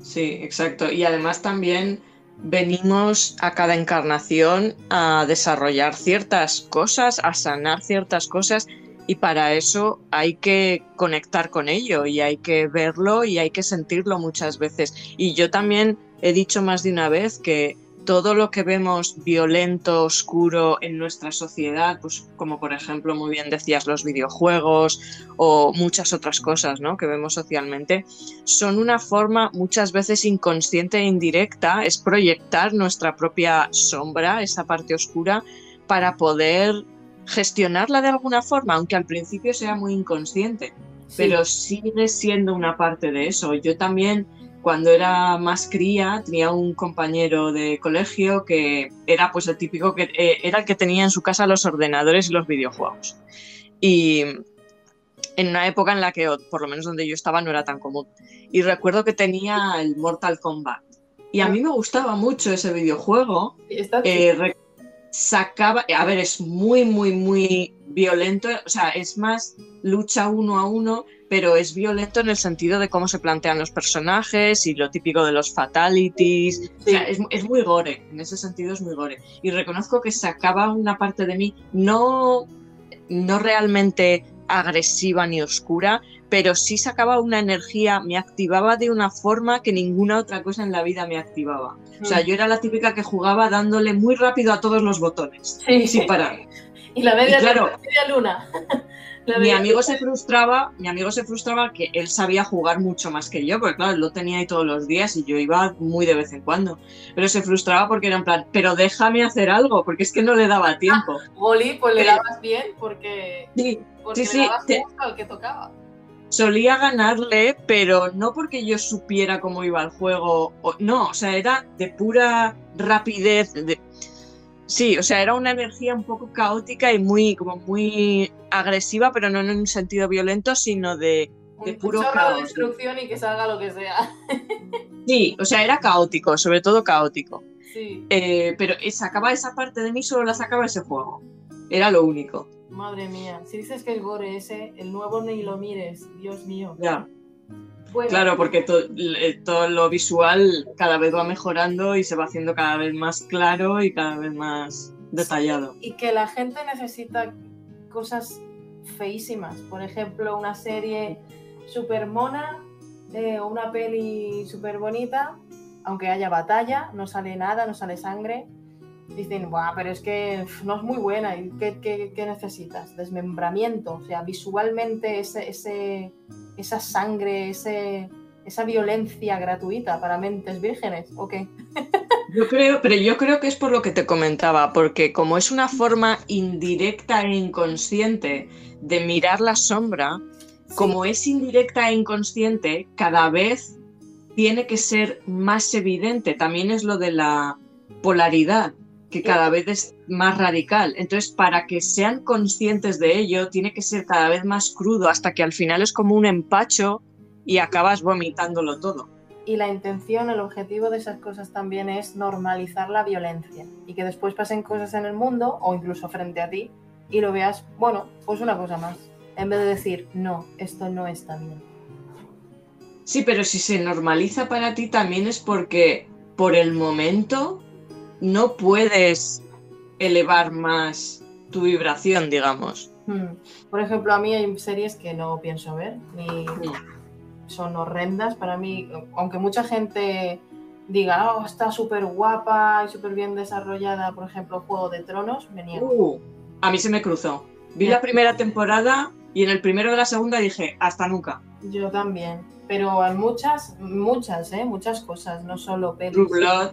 Sí, exacto. Y además también venimos a cada encarnación a desarrollar ciertas cosas, a sanar ciertas cosas y para eso hay que conectar con ello y hay que verlo y hay que sentirlo muchas veces. Y yo también he dicho más de una vez que todo lo que vemos violento, oscuro en nuestra sociedad, pues como por ejemplo muy bien decías los videojuegos o muchas otras cosas ¿no? que vemos socialmente, son una forma muchas veces inconsciente e indirecta, es proyectar nuestra propia sombra, esa parte oscura, para poder gestionarla de alguna forma, aunque al principio sea muy inconsciente, pero sigue siendo una parte de eso. Yo también, cuando era más cría, tenía un compañero de colegio que era pues el típico que eh, era el que tenía en su casa los ordenadores y los videojuegos. Y en una época en la que, por lo menos donde yo estaba, no era tan común. Y recuerdo que tenía el Mortal Kombat. Y a mí me gustaba mucho ese videojuego. Eh, sacaba, a ver, es muy, muy, muy violento, o sea, es más lucha uno a uno, pero es violento en el sentido de cómo se plantean los personajes y lo típico de los fatalities, o sea, es, es, muy gore, en ese sentido es muy gore. Y reconozco que sacaba una parte de mí, no, no realmente agresiva ni oscura, pero sí sacaba una energía, me activaba de una forma que ninguna otra cosa en la vida me activaba. O sea, mm. yo era la típica que jugaba dándole muy rápido a todos los botones, sin parar. Y la media, claro, luna. mi amigo se frustraba, mi amigo se frustraba que él sabía jugar mucho más que yo, porque claro, él lo tenía ahí todos los días y yo iba muy de vez en cuando. Pero se frustraba porque era en plan, pero déjame hacer algo, porque es que no le daba tiempo. Goli, pues le dabas bien porque, sí, sí, sí, al que tocaba solía ganarle, pero no porque yo supiera cómo iba el juego, no, o sea, era de pura rapidez. Sí, o sea, era una energía un poco caótica y muy, como muy agresiva, pero no en un sentido violento, sino de, de puro caos. de destrucción y que salga lo que sea. Sí, o sea, era caótico, sobre todo caótico. Sí. Eh, pero sacaba esa parte de mí, solo la sacaba ese juego. Era lo único. Madre mía, si dices que el gore ese, el nuevo ni lo mires, Dios mío. Ya. claro, porque todo lo visual cada vez va mejorando y se va haciendo cada vez más claro y cada vez más detallado. y que la gente necesita cosas feísimas. Por ejemplo, una serie súper mona eh, o una peli súper bonita, aunque haya batalla, no sale nada, no sale sangre dicen, Buah, pero es que no es muy buena, ¿Qué, qué, necesitas? Desmembramiento, o sea, visualmente ese, ese, esa sangre, ese, esa violencia gratuita para mentes vírgenes, ¿o qué? Yo creo, pero yo creo que es por lo que te comentaba, porque como es una forma indirecta e inconsciente de mirar la sombra, como es indirecta e inconsciente, cada vez tiene que ser más evidente. También es lo de la polaridad que cada vez es más radical. Entonces, para que sean conscientes de ello, tiene que ser cada vez más crudo hasta que al final es como un empacho y acabas vomitándolo todo. Y la intención, el objetivo de esas cosas también es normalizar la violencia y que después pasen cosas en el mundo o incluso frente a ti y lo veas, bueno, pues una cosa más, en vez de decir, no, esto no está bien. Sí, pero si se normaliza para ti también es porque por el momento no puedes elevar más tu vibración, digamos. Hmm. Por ejemplo, a mí hay series que no pienso ver, ni son horrendas para mí, aunque mucha gente diga, oh, está súper guapa y súper bien desarrollada, por ejemplo, Juego de Tronos, me niego. Uh, a mí se me cruzó. Vi la primera temporada y en el primero de la segunda dije, hasta nunca. Yo también, pero hay muchas, muchas, ¿eh? Muchas cosas, no solo pelis. True Blood,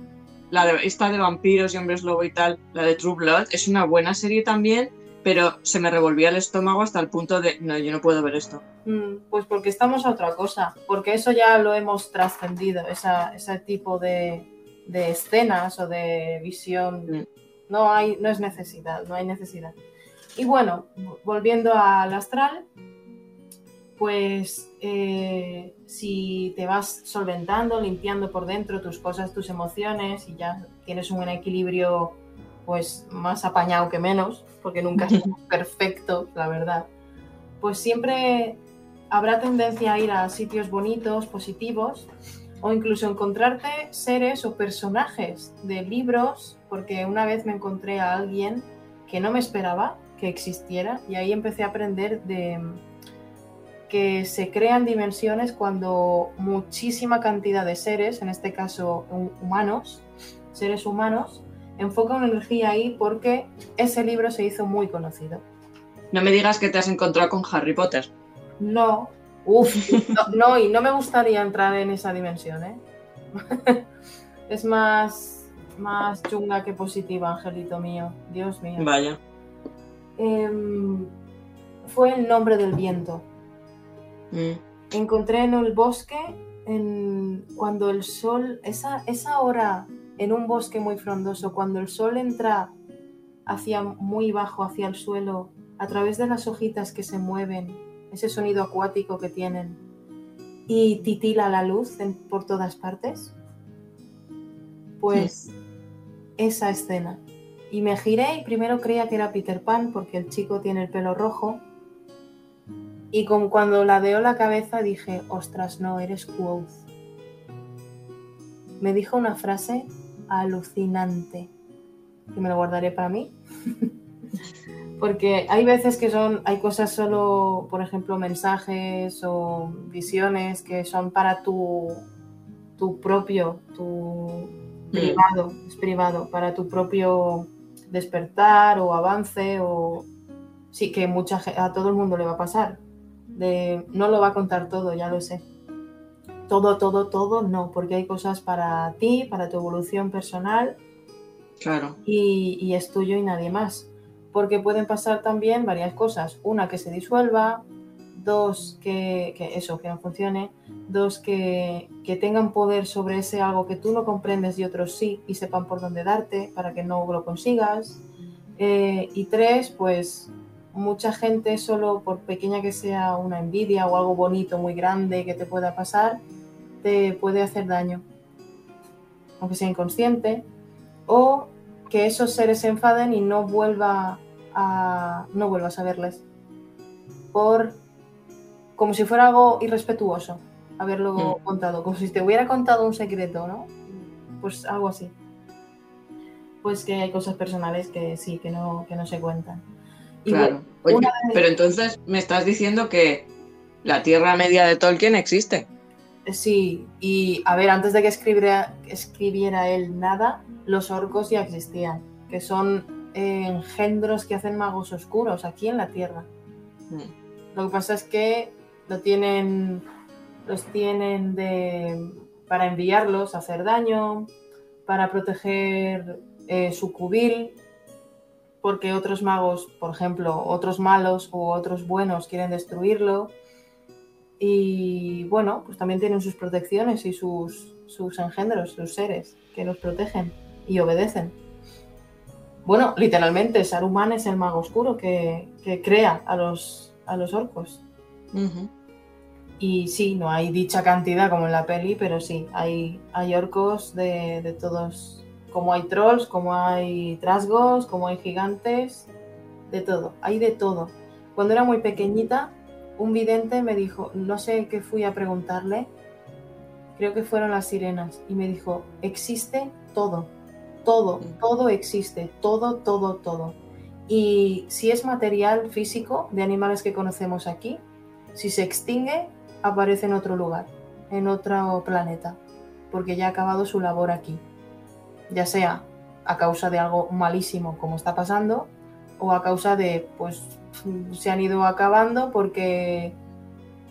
la de, esta de vampiros y hombres lobo y tal, la de True Blood, es una buena serie también, pero se me revolvía el estómago hasta el punto de, no, yo no puedo ver esto. Mm, Pues porque estamos a otra cosa, porque eso ya lo hemos trascendido, esa- ese tipo de, de escenas o de visión. Mm. No, hay, no es necesidad, no hay necesidad. Y bueno, volviendo al astral, pues eh, si te vas solventando, limpiando por dentro tus cosas, tus emociones y ya tienes un equilibrio pues más apañado que menos, porque nunca es perfecto, la verdad, pues siempre habrá tendencia a ir a sitios bonitos, positivos, o incluso encontrarte seres o personajes de libros, porque una vez me encontré a alguien que no me esperaba que existiera y ahí empecé a aprender de que se crean dimensiones cuando muchísima cantidad de seres, en este caso hu- humanos, seres humanos, enfocan energía ahí porque ese libro se hizo muy conocido. No me digas que te has encontrado con Harry Potter. No, uff, no, no, y no me gustaría entrar en esa dimensión, ¿eh? es más, más chunga que positiva, angelito mío, Dios mío. Vaya. Em, fue el nombre del viento. Mm. Encontré en el bosque, en, cuando el sol, esa, esa hora en un bosque muy frondoso, cuando el sol entra hacia muy bajo, hacia el suelo, a través de las hojitas que se mueven, ese sonido acuático que tienen, y titila la luz en- por todas partes, pues esa escena. Y me giré y primero creía que era Peter Pan porque el chico tiene el pelo rojo. Y con, cuando ladeó la cabeza dije, ostras, no, eres Quoth. Me dijo una frase alucinante, que me lo guardaré para mí. Porque hay veces que son, hay cosas solo, por ejemplo, mensajes o visiones que son para tu, tu propio, tu privado, es privado, para tu propio despertar o avance o sí que mucha a todo el mundo le va a pasar. De, no lo va a contar todo, ya lo sé. Todo, todo, todo, no, porque hay cosas para ti, para tu evolución personal Claro. y, y es tuyo y nadie más. Porque pueden pasar también varias cosas. Una, que se disuelva. Dos, que, que eso, que no funcione. Dos, que, que tengan poder sobre ese algo que tú no comprendes y otros sí y sepan por dónde darte para que no lo consigas. Eh, y tres, pues mucha gente solo por pequeña que sea una envidia o algo bonito muy grande que te pueda pasar, te puede hacer daño. Aunque sea inconsciente. O que esos seres se enfaden y no vuelva a no vuelvas a verles por como si fuera algo irrespetuoso haberlo Mm. contado como si te hubiera contado un secreto no pues algo así pues que hay cosas personales que sí que no que no se cuentan y Claro. Oye, pero entonces me estás diciendo que la Tierra Media de Tolkien existe. Sí, y a ver, antes de que escribiera, escribiera él nada, los orcos ya existían, que son eh, engendros que hacen magos oscuros aquí en la Tierra. Mm. Lo que pasa es que lo tienen, los tienen de, para enviarlos a hacer daño, para proteger eh, su cubil, porque otros magos, por ejemplo, otros malos o otros buenos quieren destruirlo. Y bueno, pues también tienen sus protecciones y sus, sus engendros, sus seres que los protegen y obedecen. Bueno, literalmente, Saruman es el mago oscuro que, que crea a los, a los orcos. Ujú. Y sí, no hay dicha cantidad como en la peli, pero sí, hay, hay orcos de, de todos, como hay trolls, como hay trasgos, como hay gigantes, de todo, hay de todo. Cuando era muy pequeñita, un vidente me dijo, no sé qué fui a preguntarle, creo que fueron las sirenas, y me dijo, existe todo, todo, todo existe, todo, todo, todo. Y si es material físico de animales que conocemos aquí, si se extingue, aparece en otro lugar, en otro planeta, porque ya ha acabado su labor aquí. Ya sea a causa de algo malísimo como está pasando, o a causa de, pues, se han ido acabando porque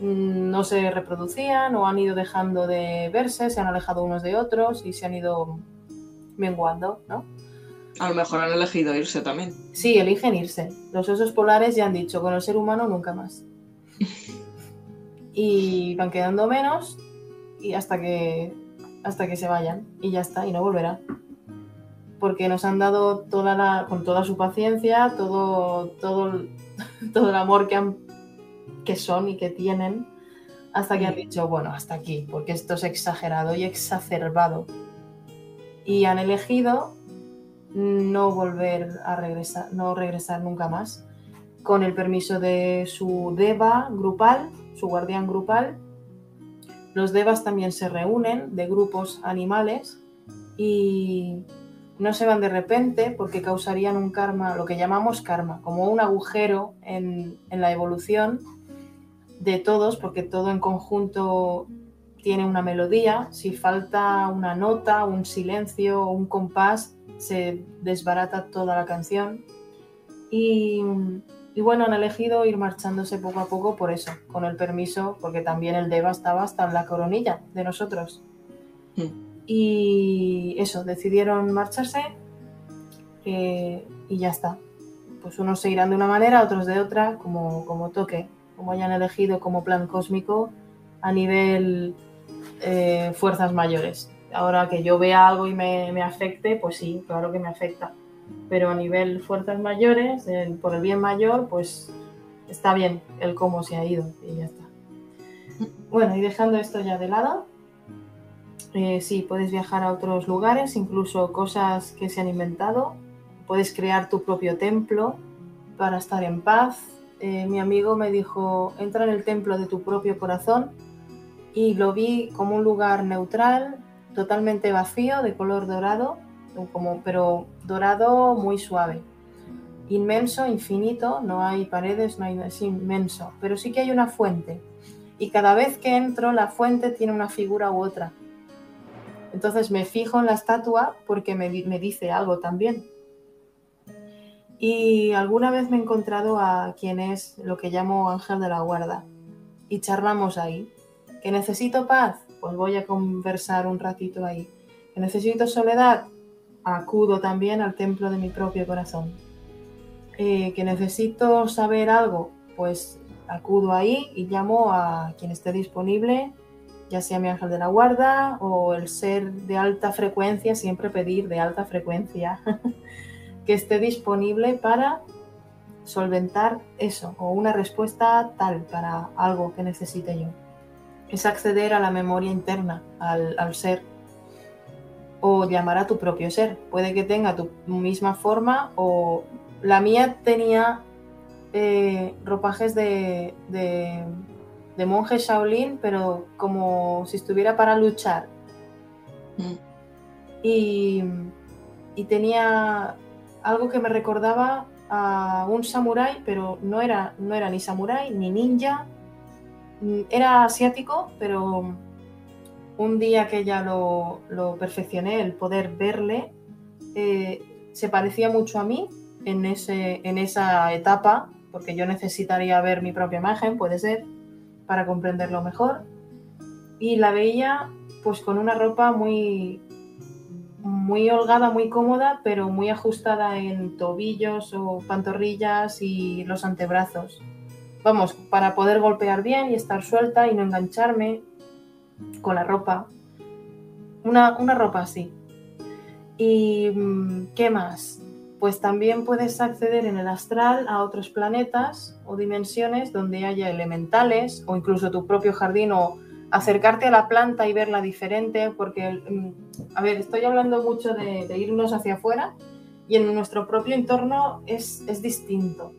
mm, no se reproducían o han ido dejando de verse, se han alejado unos de otros y se han ido menguando, ¿no? A lo mejor han elegido irse también. Sí, eligen irse. Los osos polares ya han dicho, con el ser humano nunca más. y van quedando menos y hasta que hasta que se vayan y ya está y no volverán porque nos han dado toda la, con toda su paciencia todo todo todo el amor que han que son y que tienen hasta que han dicho bueno hasta aquí porque esto es exagerado y exacerbado y han elegido no volver a regresar no regresar nunca más con el permiso de su deva grupal su guardián grupal. Los devas también se reúnen de grupos animales y no se van de repente porque causarían un karma, lo que llamamos karma, como un agujero en, la evolución de todos, porque todo en conjunto tiene una melodía. Si falta una nota, un silencio, un compás, se desbarata toda la canción. Y bueno, han elegido ir marchándose poco a poco por eso, con el permiso, porque también el Deva estaba hasta en la coronilla de nosotros. Hmm. Y eso, decidieron marcharse eh, y ya está. Pues unos se irán de una manera, otros de otra, como, como toque, como hayan elegido como plan cósmico a nivel eh, fuerzas mayores. Ahora que yo vea algo y me, me afecte, pues sí, claro que me afecta pero a nivel fuerzas mayores, por el bien mayor, pues está bien el cómo se ha ido y ya está. Bueno, y dejando esto ya de lado, eh, sí, puedes viajar a otros lugares, incluso cosas que se han inventado. Puedes crear tu propio templo para estar en paz. Eh, mi amigo me dijo, entra en el templo de tu propio corazón y lo vi como un lugar neutral, totalmente vacío, de color dorado, como, pero dorado muy suave. Inmenso, infinito, no hay paredes, no hay, es inmenso, pero sí que hay una fuente. Y cada vez que entro, la fuente tiene una figura u otra. Entonces me fijo en la estatua porque me, me dice algo también. Y alguna vez me he encontrado a quien es lo que llamo ángel de la guarda y charlamos ahí. ¿Que necesito paz? Pues voy a conversar un ratito ahí. ¿Que necesito soledad? acudo también al templo de mi propio corazón. Eh, que necesito saber algo, pues acudo ahí y llamo a quien esté disponible, ya sea mi ángel de la guarda o el ser de alta frecuencia, siempre pedir de alta frecuencia, que esté disponible para solventar eso o una respuesta tal para algo que necesite yo. Es acceder a la memoria interna, al, al ser o llamar a tu propio ser. Puede que tenga tu misma forma o la mía tenía eh, ropajes de, de, monje Shaolin, pero como si estuviera para luchar. Mm. Y, y, tenía algo que me recordaba a un samurái, pero no era, no era ni samurái ni ninja. Mm, era asiático, pero un día que ya lo, perfeccioné, el poder verle, eh, se parecía mucho a mí en, ese, en esa etapa, porque yo necesitaría ver mi propia imagen, puede ser, para comprenderlo mejor. Y la veía pues con una ropa muy, muy holgada, muy cómoda, pero muy ajustada en tobillos o pantorrillas y los antebrazos. Vamos, para poder golpear bien y estar suelta y no engancharme con la ropa. Una, ropa así. ¿Y mm, qué más? Pues también puedes acceder en el astral a otros planetas o dimensiones donde haya elementales o incluso tu propio jardín o acercarte a la planta y verla diferente, porque, mm, a ver, estoy hablando mucho de, irnos hacia afuera y en nuestro propio entorno es, es distinto.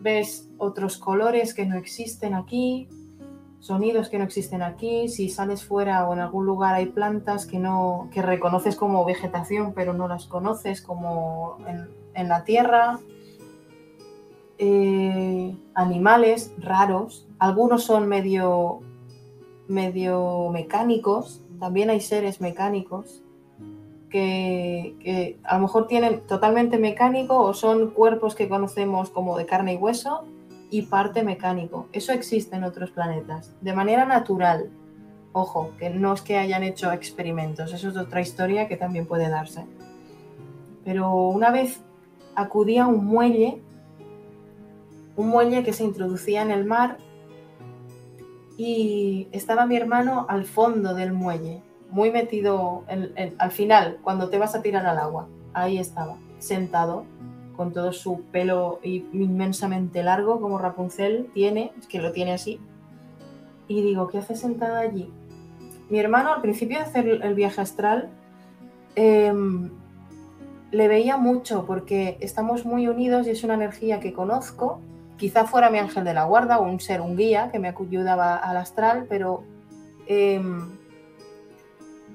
Ves otros colores que no existen aquí, sonidos que no existen aquí, si sales fuera o en algún lugar hay plantas que no que reconoces como vegetación pero no las conoces como en, la tierra, eh, animales raros, algunos son medio medio mecánicos, también hay seres mecánicos que, que, a lo mejor tienen totalmente mecánico o son cuerpos que conocemos como de carne y hueso y parte mecánico. Eso existe en otros planetas, de manera natural. Ojo, que no es que hayan hecho experimentos, eso es otra historia que también puede darse. Pero una vez acudí a un muelle, un muelle que se introducía en el mar y estaba mi hermano al fondo del muelle, muy metido al final, cuando te vas a tirar al agua. Ahí estaba, sentado, con todo su pelo inmensamente largo, como Rapunzel tiene, que lo tiene así. Y digo, ¿qué hace sentada allí? Mi hermano, al principio de hacer el viaje astral, eh, le veía mucho porque estamos muy unidos y es una energía que conozco Quizá fuera mi ángel de la guarda o un ser, un guía que me ayudaba al astral, pero eh,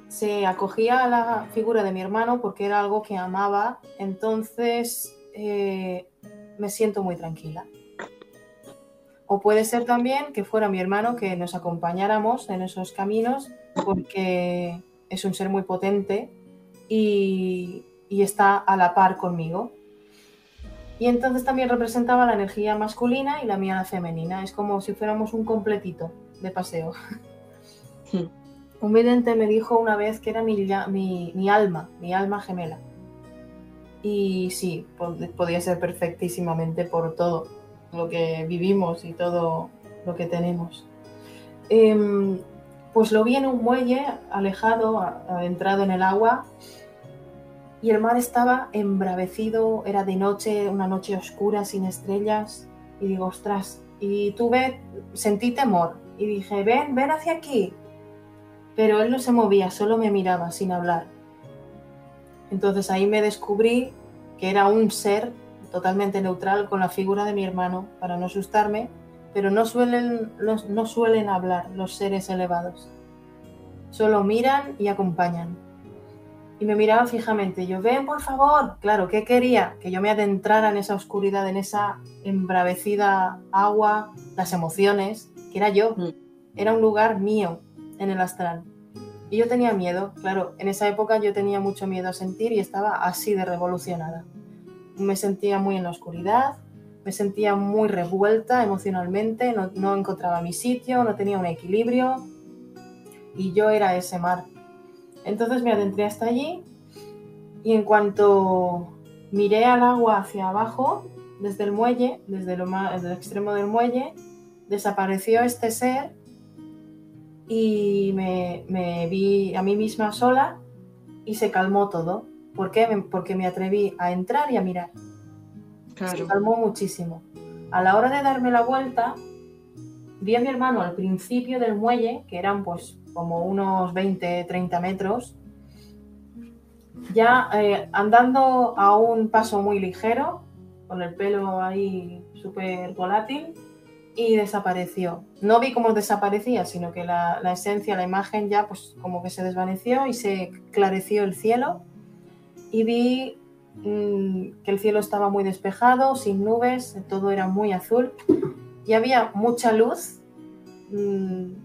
se acogía a la figura de mi hermano porque era algo que amaba, entonces eh, me siento muy tranquila. O puede ser también que fuera mi hermano que nos acompañáramos en esos caminos porque es un ser muy potente y, y está a la par conmigo. Y entonces también representaba la energía masculina y la mía la femenina. Es como si fuéramos un completito de paseo. Hmm. Un vidente me dijo una vez que era mi, mi, mi, alma, mi alma gemela. Y sí, podía ser perfectísimamente por todo lo que vivimos y todo lo que tenemos. Eh, pues lo vi en un muelle, alejado, adentrado en el agua, y el mar estaba embravecido, era de noche, una noche oscura, sin estrellas, y digo, ostras, y tuve, sentí temor, y dije, ven, ven hacia aquí. Pero él no se movía, solo me miraba sin hablar. Entonces ahí me descubrí que era un ser totalmente neutral con la figura de mi hermano, para no asustarme, pero no suelen, no suelen hablar los seres elevados. Solo miran y acompañan y me miraba fijamente. Yo, ven, por favor. Claro, ¿qué quería? Que yo me adentrara en esa oscuridad, en esa embravecida agua, las emociones, que era yo. Mm. Era un lugar mío en el astral. Y yo tenía miedo, claro, en esa época yo tenía mucho miedo a sentir y estaba así de revolucionada. Me sentía muy en la oscuridad, me sentía muy revuelta emocionalmente, no, no encontraba mi sitio, no tenía un equilibrio y yo era ese mar entonces me adentré hasta allí y en cuanto miré al agua hacia abajo, desde el muelle, desde, lo más, desde el extremo del muelle, desapareció este ser y me, me, vi a mí misma sola y se calmó todo. ¿Por qué? Porque me atreví a entrar y a mirar. Claro. Se calmó muchísimo. A la hora de darme la vuelta, vi a mi hermano al principio del muelle, que eran pues como unos 20, 30 metros, ya eh, andando a un paso muy ligero, con el pelo ahí súper volátil, y desapareció. No vi cómo desaparecía, sino que la, la, esencia, la imagen ya pues como que se desvaneció y se clareció el cielo, y vi mmm, que el cielo estaba muy despejado, sin nubes, todo era muy azul, y había mucha luz. Mmm,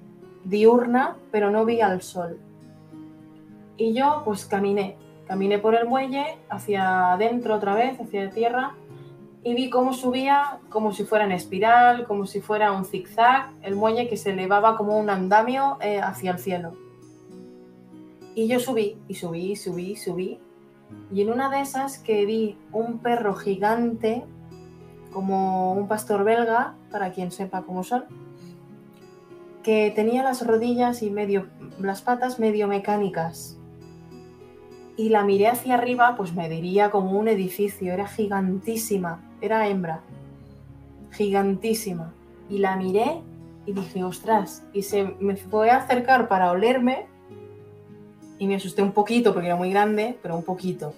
diurna, pero no vi al sol. Y yo pues caminé, caminé por el muelle hacia adentro otra vez, hacia tierra, y vi cómo subía como si fuera en espiral, como si fuera un zigzag, el muelle que se elevaba como un andamio eh, hacia el cielo. Y yo subí, y subí, subí, subí, y en una de esas que vi un perro gigante, como un pastor belga, para quien sepa cómo son, que tenía las rodillas y medio, las patas medio mecánicas. Y la miré hacia arriba, pues me diría como un edificio, era gigantísima, era hembra, gigantísima. Y la miré y dije, ostras, y se me fue a acercar para olerme y me asusté un poquito porque era muy grande, pero un poquito.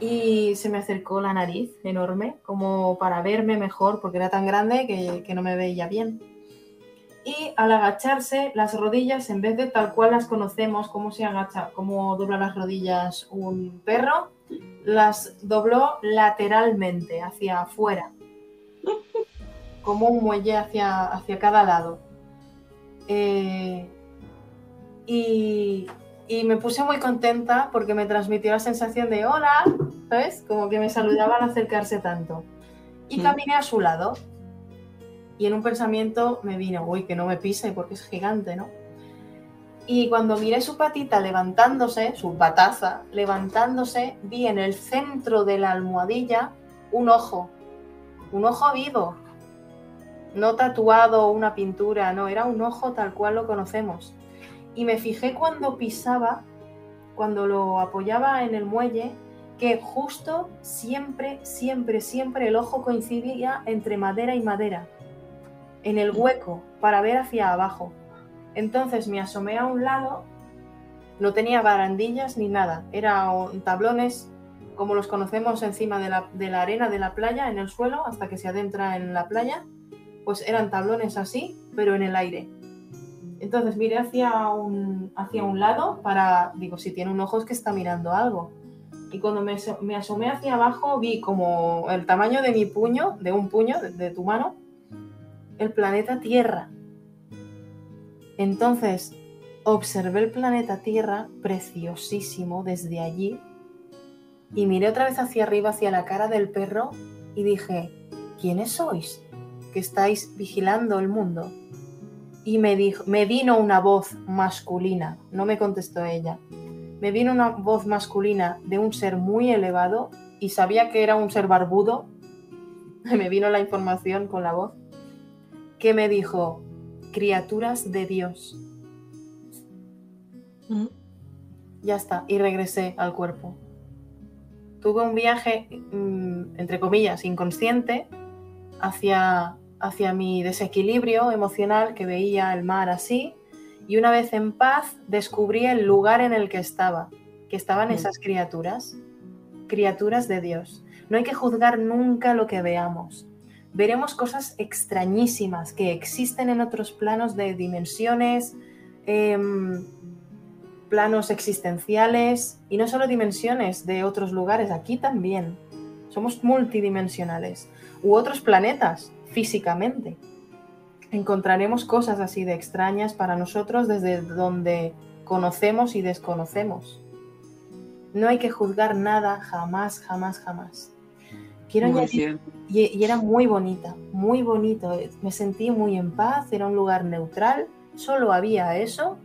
Y se me acercó la nariz enorme, como para verme mejor, porque era tan grande que, que no me veía bien y al agacharse las rodillas, en vez de tal cual las conocemos, cómo se agacha, cómo dobla las rodillas un perro, las dobló lateralmente, hacia afuera, como un muelle hacia, hacia cada lado. Eh, y, y me puse muy contenta porque me transmitió la sensación de hola, ¿sabes? Como que me saludaba al acercarse tanto. Y Mm. caminé a su lado. Y en un pensamiento me vino, uy, que no me pise porque es gigante, ¿no? Y cuando miré su patita levantándose, su pataza levantándose, vi en el centro de la almohadilla un ojo, un ojo vivo, no tatuado una pintura, no, era un ojo tal cual lo conocemos. Y me fijé cuando pisaba, cuando lo apoyaba en el muelle, que justo siempre, siempre, siempre el ojo coincidía entre madera y madera, en el hueco, para ver hacia abajo. Entonces me asomé a un lado, no tenía barandillas ni nada, eran tablones como los conocemos encima de la, arena de la playa, en el suelo, hasta que se adentra en la playa, pues eran tablones así, pero en el aire. Entonces miré hacia un, hacia un lado para, digo, si tiene un ojo es que está mirando algo. Y cuando me, me asomé hacia abajo vi como el tamaño de mi puño, de un puño, de tu mano, el planeta Tierra. Entonces observé el planeta Tierra preciosísimo desde allí y miré otra vez hacia arriba, hacia la cara del perro y dije, ¿quiénes sois que estáis vigilando el mundo? Y me, dijo, me vino una voz masculina, no me contestó ella, me vino una voz masculina de un ser muy elevado y sabía que era un ser barbudo, me vino la información con la voz, que me dijo, criaturas de Dios. Mm. Ya está, y regresé al cuerpo. Tuve un viaje, mm, entre comillas, inconsciente hacia, hacia mi desequilibrio emocional que veía el mar así y una vez en paz descubrí el lugar en el que estaba, que estaban Mm. esas criaturas, criaturas de Dios. No hay que juzgar nunca lo que veamos. Veremos cosas extrañísimas que existen en otros planos de dimensiones, em, planos existenciales y no solo dimensiones de otros lugares, aquí también. Somos multidimensionales. U otros planetas, físicamente. Encontraremos cosas así de extrañas para nosotros desde donde conocemos y desconocemos. No hay que juzgar nada jamás, jamás, jamás. Quiero Muy añadir y, y era muy bonita, muy bonito. Me sentí muy en paz, era un lugar neutral, solo había eso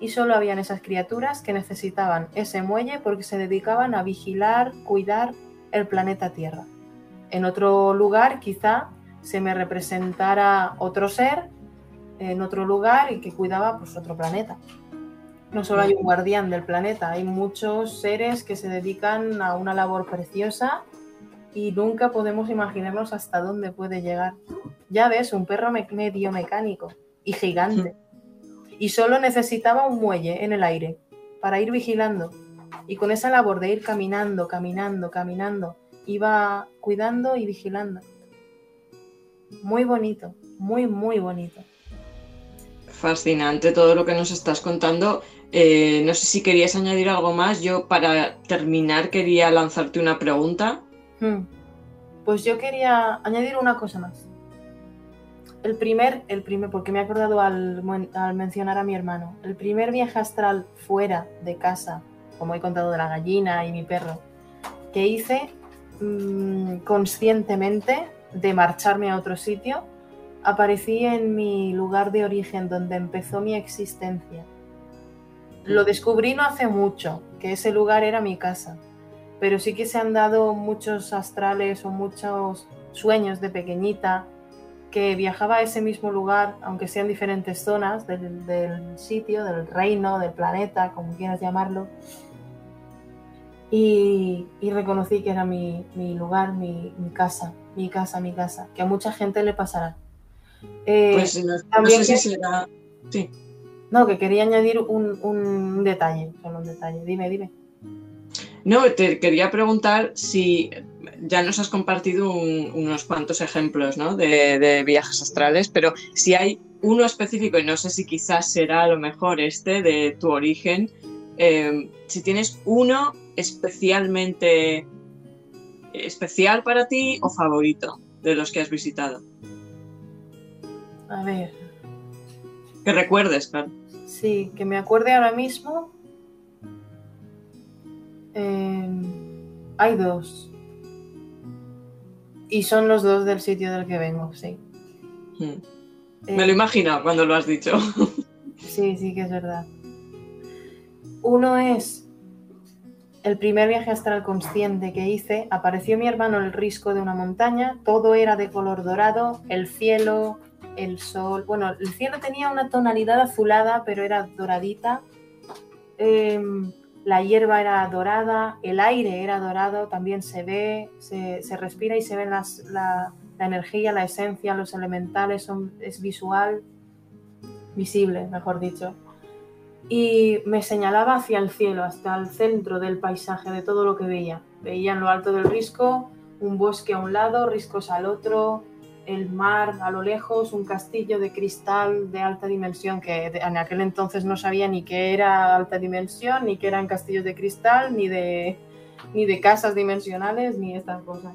y solo habían esas criaturas que necesitaban ese muelle porque se dedicaban a vigilar, cuidar el planeta Tierra. En otro lugar quizá se me representara otro ser en otro lugar y que cuidaba pues otro planeta. No solo hay un guardián del planeta, hay muchos seres que se dedican a una labor preciosa y nunca podemos imaginarnos hasta dónde puede llegar. Ya ves, un perro me- medio mecánico y gigante. Y solo necesitaba un muelle en el aire para ir vigilando. Y con esa labor de ir caminando, caminando, caminando, iba cuidando y vigilando. Muy bonito, muy, muy bonito. Fascinante todo lo que nos estás contando. Eh, no sé si querías añadir algo más. Yo para terminar quería lanzarte una pregunta. Hmm. Pues yo quería añadir una cosa más. El primer, el primer, porque me he acordado al, mencionar a mi hermano, el primer viaje astral fuera de casa, como he contado de la gallina y mi perro, que hice mm, conscientemente de marcharme a otro sitio, aparecí en mi lugar de origen, donde empezó mi existencia. Lo descubrí no hace mucho, que ese lugar era mi casa pero sí que se han dado muchos astrales o muchos sueños de pequeñita que viajaba a ese mismo lugar, aunque sean diferentes zonas del, del sitio, del reino, del planeta, como quieras llamarlo, y, y reconocí que era mi, mi lugar, mi, mi casa, mi casa, mi casa, que a mucha gente le pasará. Eh, Pues no, no también sé que- si será. Sí. no, que quería añadir un, un detalle, solo un detalle. Dime, dime. No, te quería preguntar si ya nos has compartido un- unos cuantos ejemplos ¿no? de, de viajes astrales, pero si hay uno específico, y no sé si quizás será a lo mejor este de tu origen, eh, si tienes uno especialmente especial para ti o favorito de los que has visitado. A ver. Que recuerdes, claro. Sí, que me acuerde ahora mismo. Em, hay dos. Y son los dos del sitio del que vengo, sí. Hmm. Me lo imagino cuando lo has dicho. Sí, sí que es verdad. Uno es el primer viaje astral consciente que hice. Apareció mi hermano el risco de una montaña, todo era de color dorado, el cielo, el sol. Bueno, el cielo tenía una tonalidad azulada, pero era doradita. Em, la hierba era dorada, el aire era dorado, también se ve, se, respira y se ve las, la, energía, la esencia, los elementales, son, es visual, visible, mejor dicho. Y me señalaba hacia el cielo, hasta el centro del paisaje, de todo lo que veía. Veía en lo alto del risco un bosque a un lado, riscos al otro, el mar a lo lejos, un castillo de cristal de alta dimensión, que en aquel entonces no sabía ni qué era alta dimensión, ni qué eran castillos de cristal, ni de, ni de casas dimensionales, ni estas cosas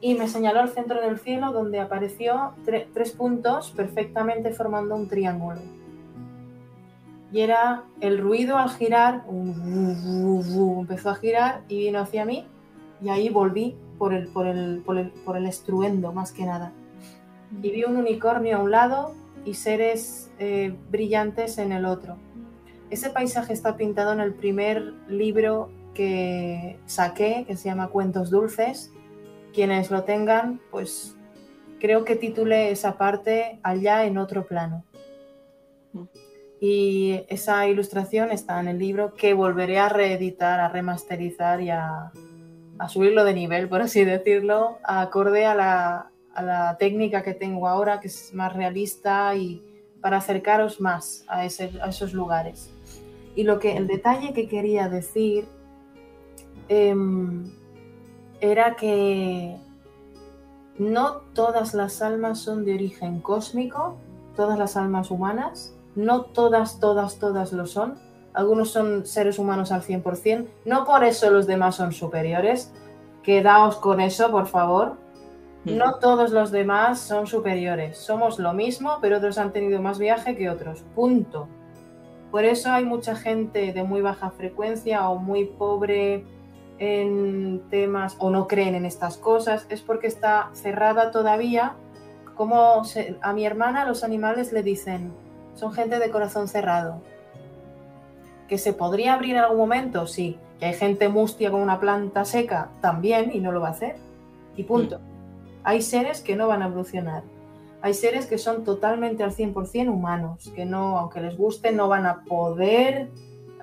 y me señaló al centro del cielo donde apareció tres puntos perfectamente formando un triángulo. Y era el ruido al girar, empezó a girar y vino hacia mí y ahí volví por el, por el, por el, estruendo más que nada. Y vi un unicornio a un lado y seres eh, brillantes en el otro. Ese paisaje está pintado en el primer libro que saqué, que se llama Cuentos Dulces, quienes lo tengan, pues creo que titule esa parte allá en otro plano. Y esa ilustración está en el libro que volveré a reeditar, a remasterizar y a, subirlo de nivel, por así decirlo, acorde a la, técnica que tengo ahora, que es más realista y para acercaros más a, esos lugares. Y lo que el detalle que quería decir em, era que no todas las almas son de origen cósmico, todas las almas humanas, no todas, todas, todas lo son. Algunos son seres humanos al 100%, no por eso los demás son superiores. Quedaos con eso, por favor. No todos los demás son superiores. Somos lo mismo, pero otros han tenido más viaje que otros. Punto. Por eso hay mucha gente de muy baja frecuencia o muy pobre en temas o no creen en estas cosas, es porque está cerrada todavía. Como a mi hermana los animales le dicen, son gente de corazón cerrado. ¿Que se podría abrir en algún momento? Sí. ¿Que hay gente mustia con una planta seca? También, y no lo va a hacer. Y punto. Mm. Hay seres que no van a evolucionar. Hay seres que son totalmente al 100% humanos, que no, aunque les guste, no van a poder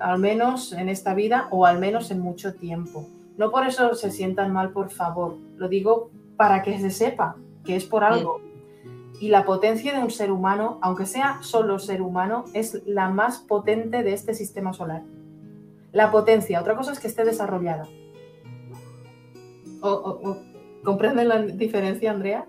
al menos en esta vida o al menos en mucho tiempo. No por eso se sientan mal, por favor. Lo digo para que se sepa que es por algo. Y la potencia de un ser humano, aunque sea solo ser humano, es la más potente de este sistema solar. La potencia, otra cosa es que esté desarrollada. ¿Comprenden la diferencia, Andrea?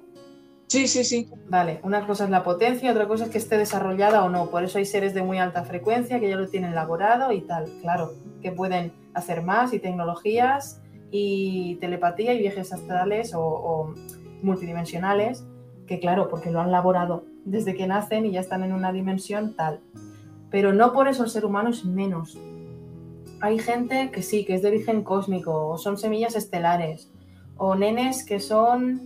Sí, sí, sí. Vale, una cosa es la potencia, otra cosa es que esté desarrollada o no. Por eso hay seres de muy alta frecuencia que ya lo tienen elaborado y tal. Claro, que pueden hacer más y tecnologías y telepatía y viajes astrales o, multidimensionales, que claro, porque lo han elaborado desde que nacen y ya están en una dimensión tal. Pero no por eso ser humano es menos. Hay gente que sí, que es de origen cósmico, o son semillas estelares, o nenes que son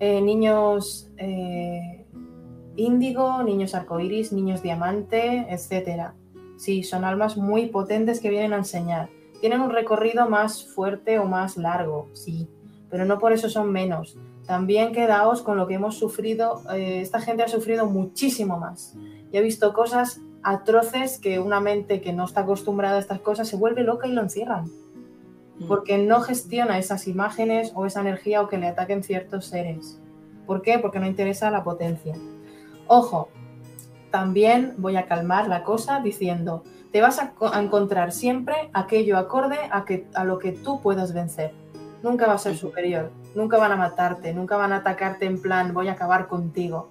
eh, niños eh, índigo, niños arcoíris, niños diamante, etc. Sí, son almas muy potentes que vienen a enseñar. Tienen un recorrido más fuerte o más largo, sí, pero no por eso son menos. También quedaos con lo que hemos sufrido. Eh, esta gente ha sufrido muchísimo más y ha visto cosas atroces que una mente que no está acostumbrada a estas cosas se vuelve loca y lo encierran porque no gestiona esas imágenes o esa energía o que le ataquen ciertos seres. ¿Por qué? Porque no interesa la potencia. Ojo, también voy a calmar la cosa diciendo, te vas a, encontrar siempre aquello acorde a, que, a lo que tú puedas vencer. Nunca va a ser superior, nunca van a matarte, nunca van a atacarte en plan voy a acabar contigo.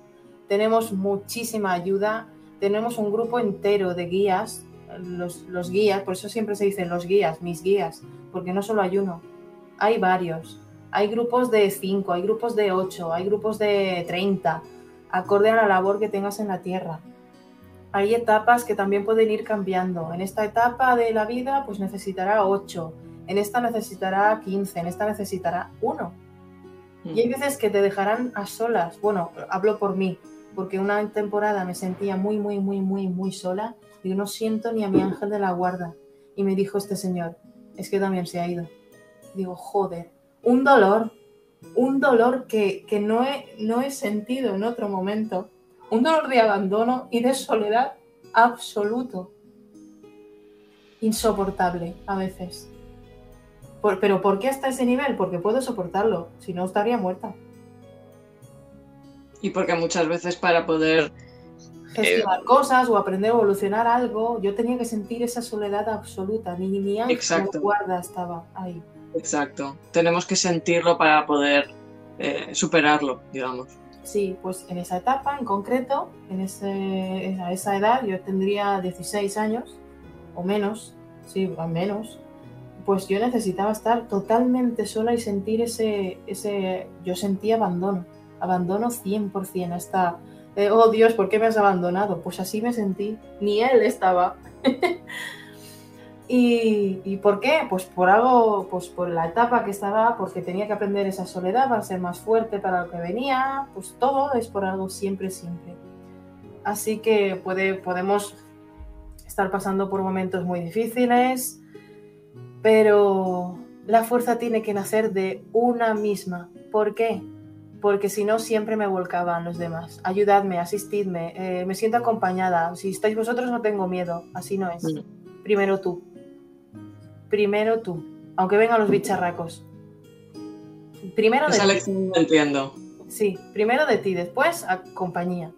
tenemos muchísima ayuda, tenemos un grupo entero de guías, los, los guías, por eso siempre se dicen los guías, mis guías, porque no solo hay uno, hay varios. Hay grupos de 5, hay grupos de 8, hay grupos de 30, acorde a la labor que tengas en la tierra. Hay etapas que también pueden ir cambiando. En esta etapa de la vida, pues necesitará 8, en esta necesitará 15, en esta necesitará 1. Y hay veces que te dejarán a solas. Bueno, hablo por mí, porque una temporada me sentía muy, muy, muy, muy, muy sola y no siento ni a mi ángel de la guarda. Y me dijo este señor, es que también se ha ido. Digo, joder, un dolor, un dolor que, no, he, no he sentido en otro momento, un dolor de abandono y de soledad absoluto, insoportable a veces. Pero ¿por qué hasta ese nivel? Porque puedo soportarlo, si no estaría muerta. Y porque muchas veces para poder gestionar cosas o aprender a evolucionar algo, yo tenía que sentir esa soledad absoluta. Ni ni Exacto. guarda estaba ahí. Exacto. Tenemos que sentirlo para poder eh, superarlo, digamos. Sí, pues en esa etapa en concreto, en ese, a esa edad, yo tendría 16 años o menos, sí, o menos, pues yo necesitaba estar totalmente sola y sentir ese, ese yo sentía abandono, abandono 100%, hasta eh, oh Dios, ¿por qué me has abandonado? Pues así me sentí, ni él estaba. ¿Y, por qué? Pues por algo, pues por la etapa que estaba, porque tenía que aprender esa soledad para ser más fuerte para lo que venía, pues todo es por algo siempre, siempre. Así que puede, podemos estar pasando por momentos muy difíciles, pero la fuerza tiene que nacer de una misma. ¿Por qué? porque si no siempre me volcaban los demás. Ayudadme, asistidme, eh, me siento acompañada. Si estáis vosotros no tengo miedo, así no es. Mm. Primero tú. Primero tú, aunque vengan los bicharracos. Primero Esa de ti. entiendo. Sí, primero de ti, después a compañía.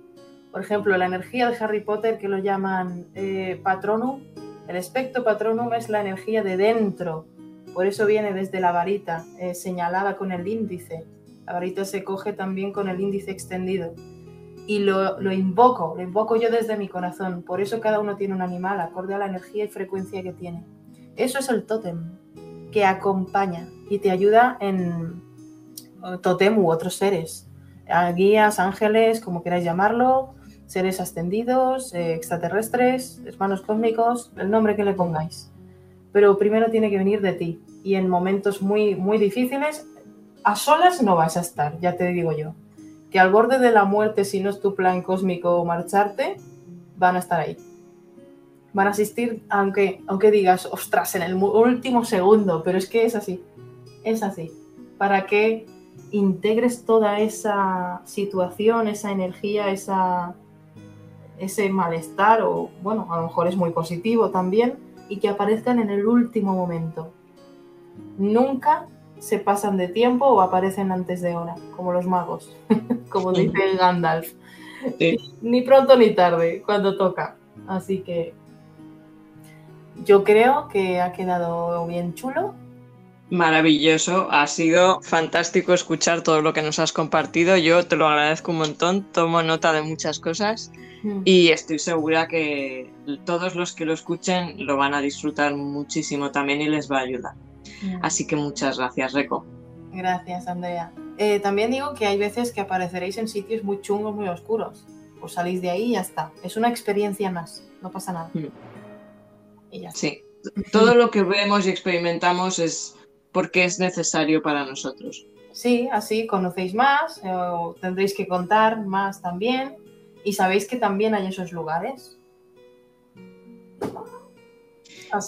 Por ejemplo, la energía de Harry Potter que lo llaman eh, patronum. El aspecto patronum es la energía de dentro. Por eso viene desde la varita, eh, señalada con el índice la varita se coge también con el índice extendido. Y lo, lo, invoco, lo invoco yo desde mi corazón. Por eso cada uno tiene un animal acorde a la energía y frecuencia que tiene. Eso es el tótem, que acompaña y te ayuda en tótem u otros seres. Guías, ángeles, como queráis llamarlo, seres ascendidos, eh, extraterrestres, hermanos cósmicos, el nombre que le pongáis. Pero primero tiene que venir de ti. Y en momentos muy, muy difíciles a solas no vas a estar, ya te digo yo. Que al borde de la muerte, si no es tu plan cósmico marcharte, van a estar ahí. Van a asistir, aunque, aunque digas, ostras, en el último segundo, pero es que es así. Es así. Para que integres toda esa situación, esa energía, esa, ese malestar, o bueno, a lo mejor es muy positivo también, y que aparezcan en el último momento. Nunca se pasan de tiempo o aparecen antes de hora, como los magos, como dice Gandalf. Ni pronto ni tarde, cuando toca. Así que yo creo que ha quedado bien chulo. Maravilloso, ha sido fantástico escuchar todo lo que nos has compartido. Yo te lo agradezco un montón, tomo nota de muchas cosas mm. y estoy segura que todos los que lo escuchen lo van a disfrutar muchísimo también y les va a ayudar. Mm. Así que muchas gracias, Reco. Gracias, Andrea. Eh, también digo que hay veces que apareceréis en sitios muy chungos, muy oscuros. Os salís de ahí y ya está. Es una experiencia más, no pasa nada. Mm. Y ya Sí, todo lo que vemos y experimentamos es porque es necesario para nosotros. Sí, así conocéis más, eh, o tendréis que contar más también, y sabéis que también hay esos lugares.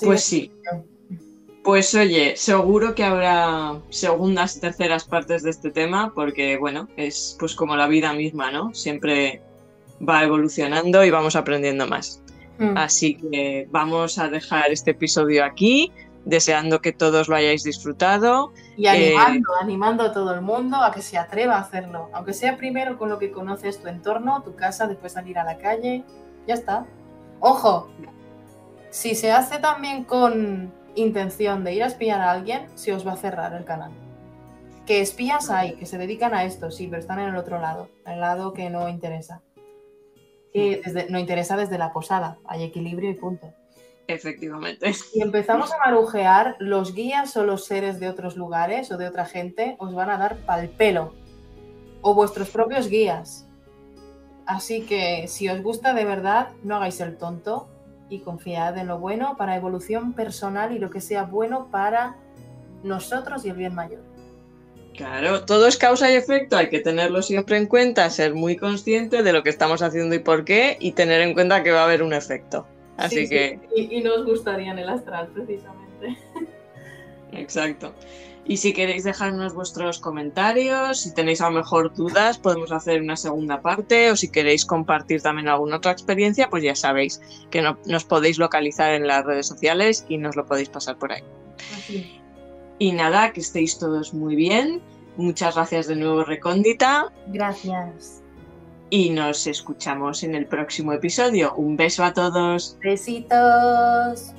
pues sí. Pues oye, seguro que habrá segundas, terceras partes de este tema, porque bueno, es pues como la vida misma, ¿no? Siempre va evolucionando y vamos aprendiendo más. Mm. Así que vamos a dejar este episodio aquí, deseando que todos lo hayáis disfrutado. Y animando, eh, animando a todo el mundo a que se atreva a hacerlo, aunque sea primero con lo que conoces tu entorno, tu casa, después salir a la calle, ya está. Ojo, si se hace también con intención de ir a espiar a alguien, se os va a cerrar el canal. Que espías hay, que se dedican a esto, sí, pero están en el otro lado, el lado que no interesa. que desde, nos interesa desde la posada, hay equilibrio y punto. Efectivamente. Si empezamos a marujear, los guías o los seres de otros lugares o de otra gente os van a dar pal pelo. O vuestros propios guías. Así que si os gusta de verdad, no hagáis el tonto y confiad en lo bueno para evolución personal y lo que sea bueno para nosotros y el bien mayor. Claro, todo es causa y efecto, hay que tenerlo siempre en cuenta, ser muy consciente de lo que estamos haciendo y por qué y tener en cuenta que va a haber un efecto. Así Sí, sí, que, Y, y no os gustaría en el astral, precisamente. exacto. Y si queréis dejarnos vuestros comentarios, si tenéis a lo mejor dudas, podemos hacer una segunda parte o si queréis compartir también alguna otra experiencia, pues ya sabéis que no- nos podéis localizar en las redes sociales y nos lo podéis pasar por ahí. Así. Y nada, que estéis todos muy bien. Muchas gracias de nuevo, Recóndita. Gracias. Y nos escuchamos en el próximo episodio. Un beso a todos. Besitos.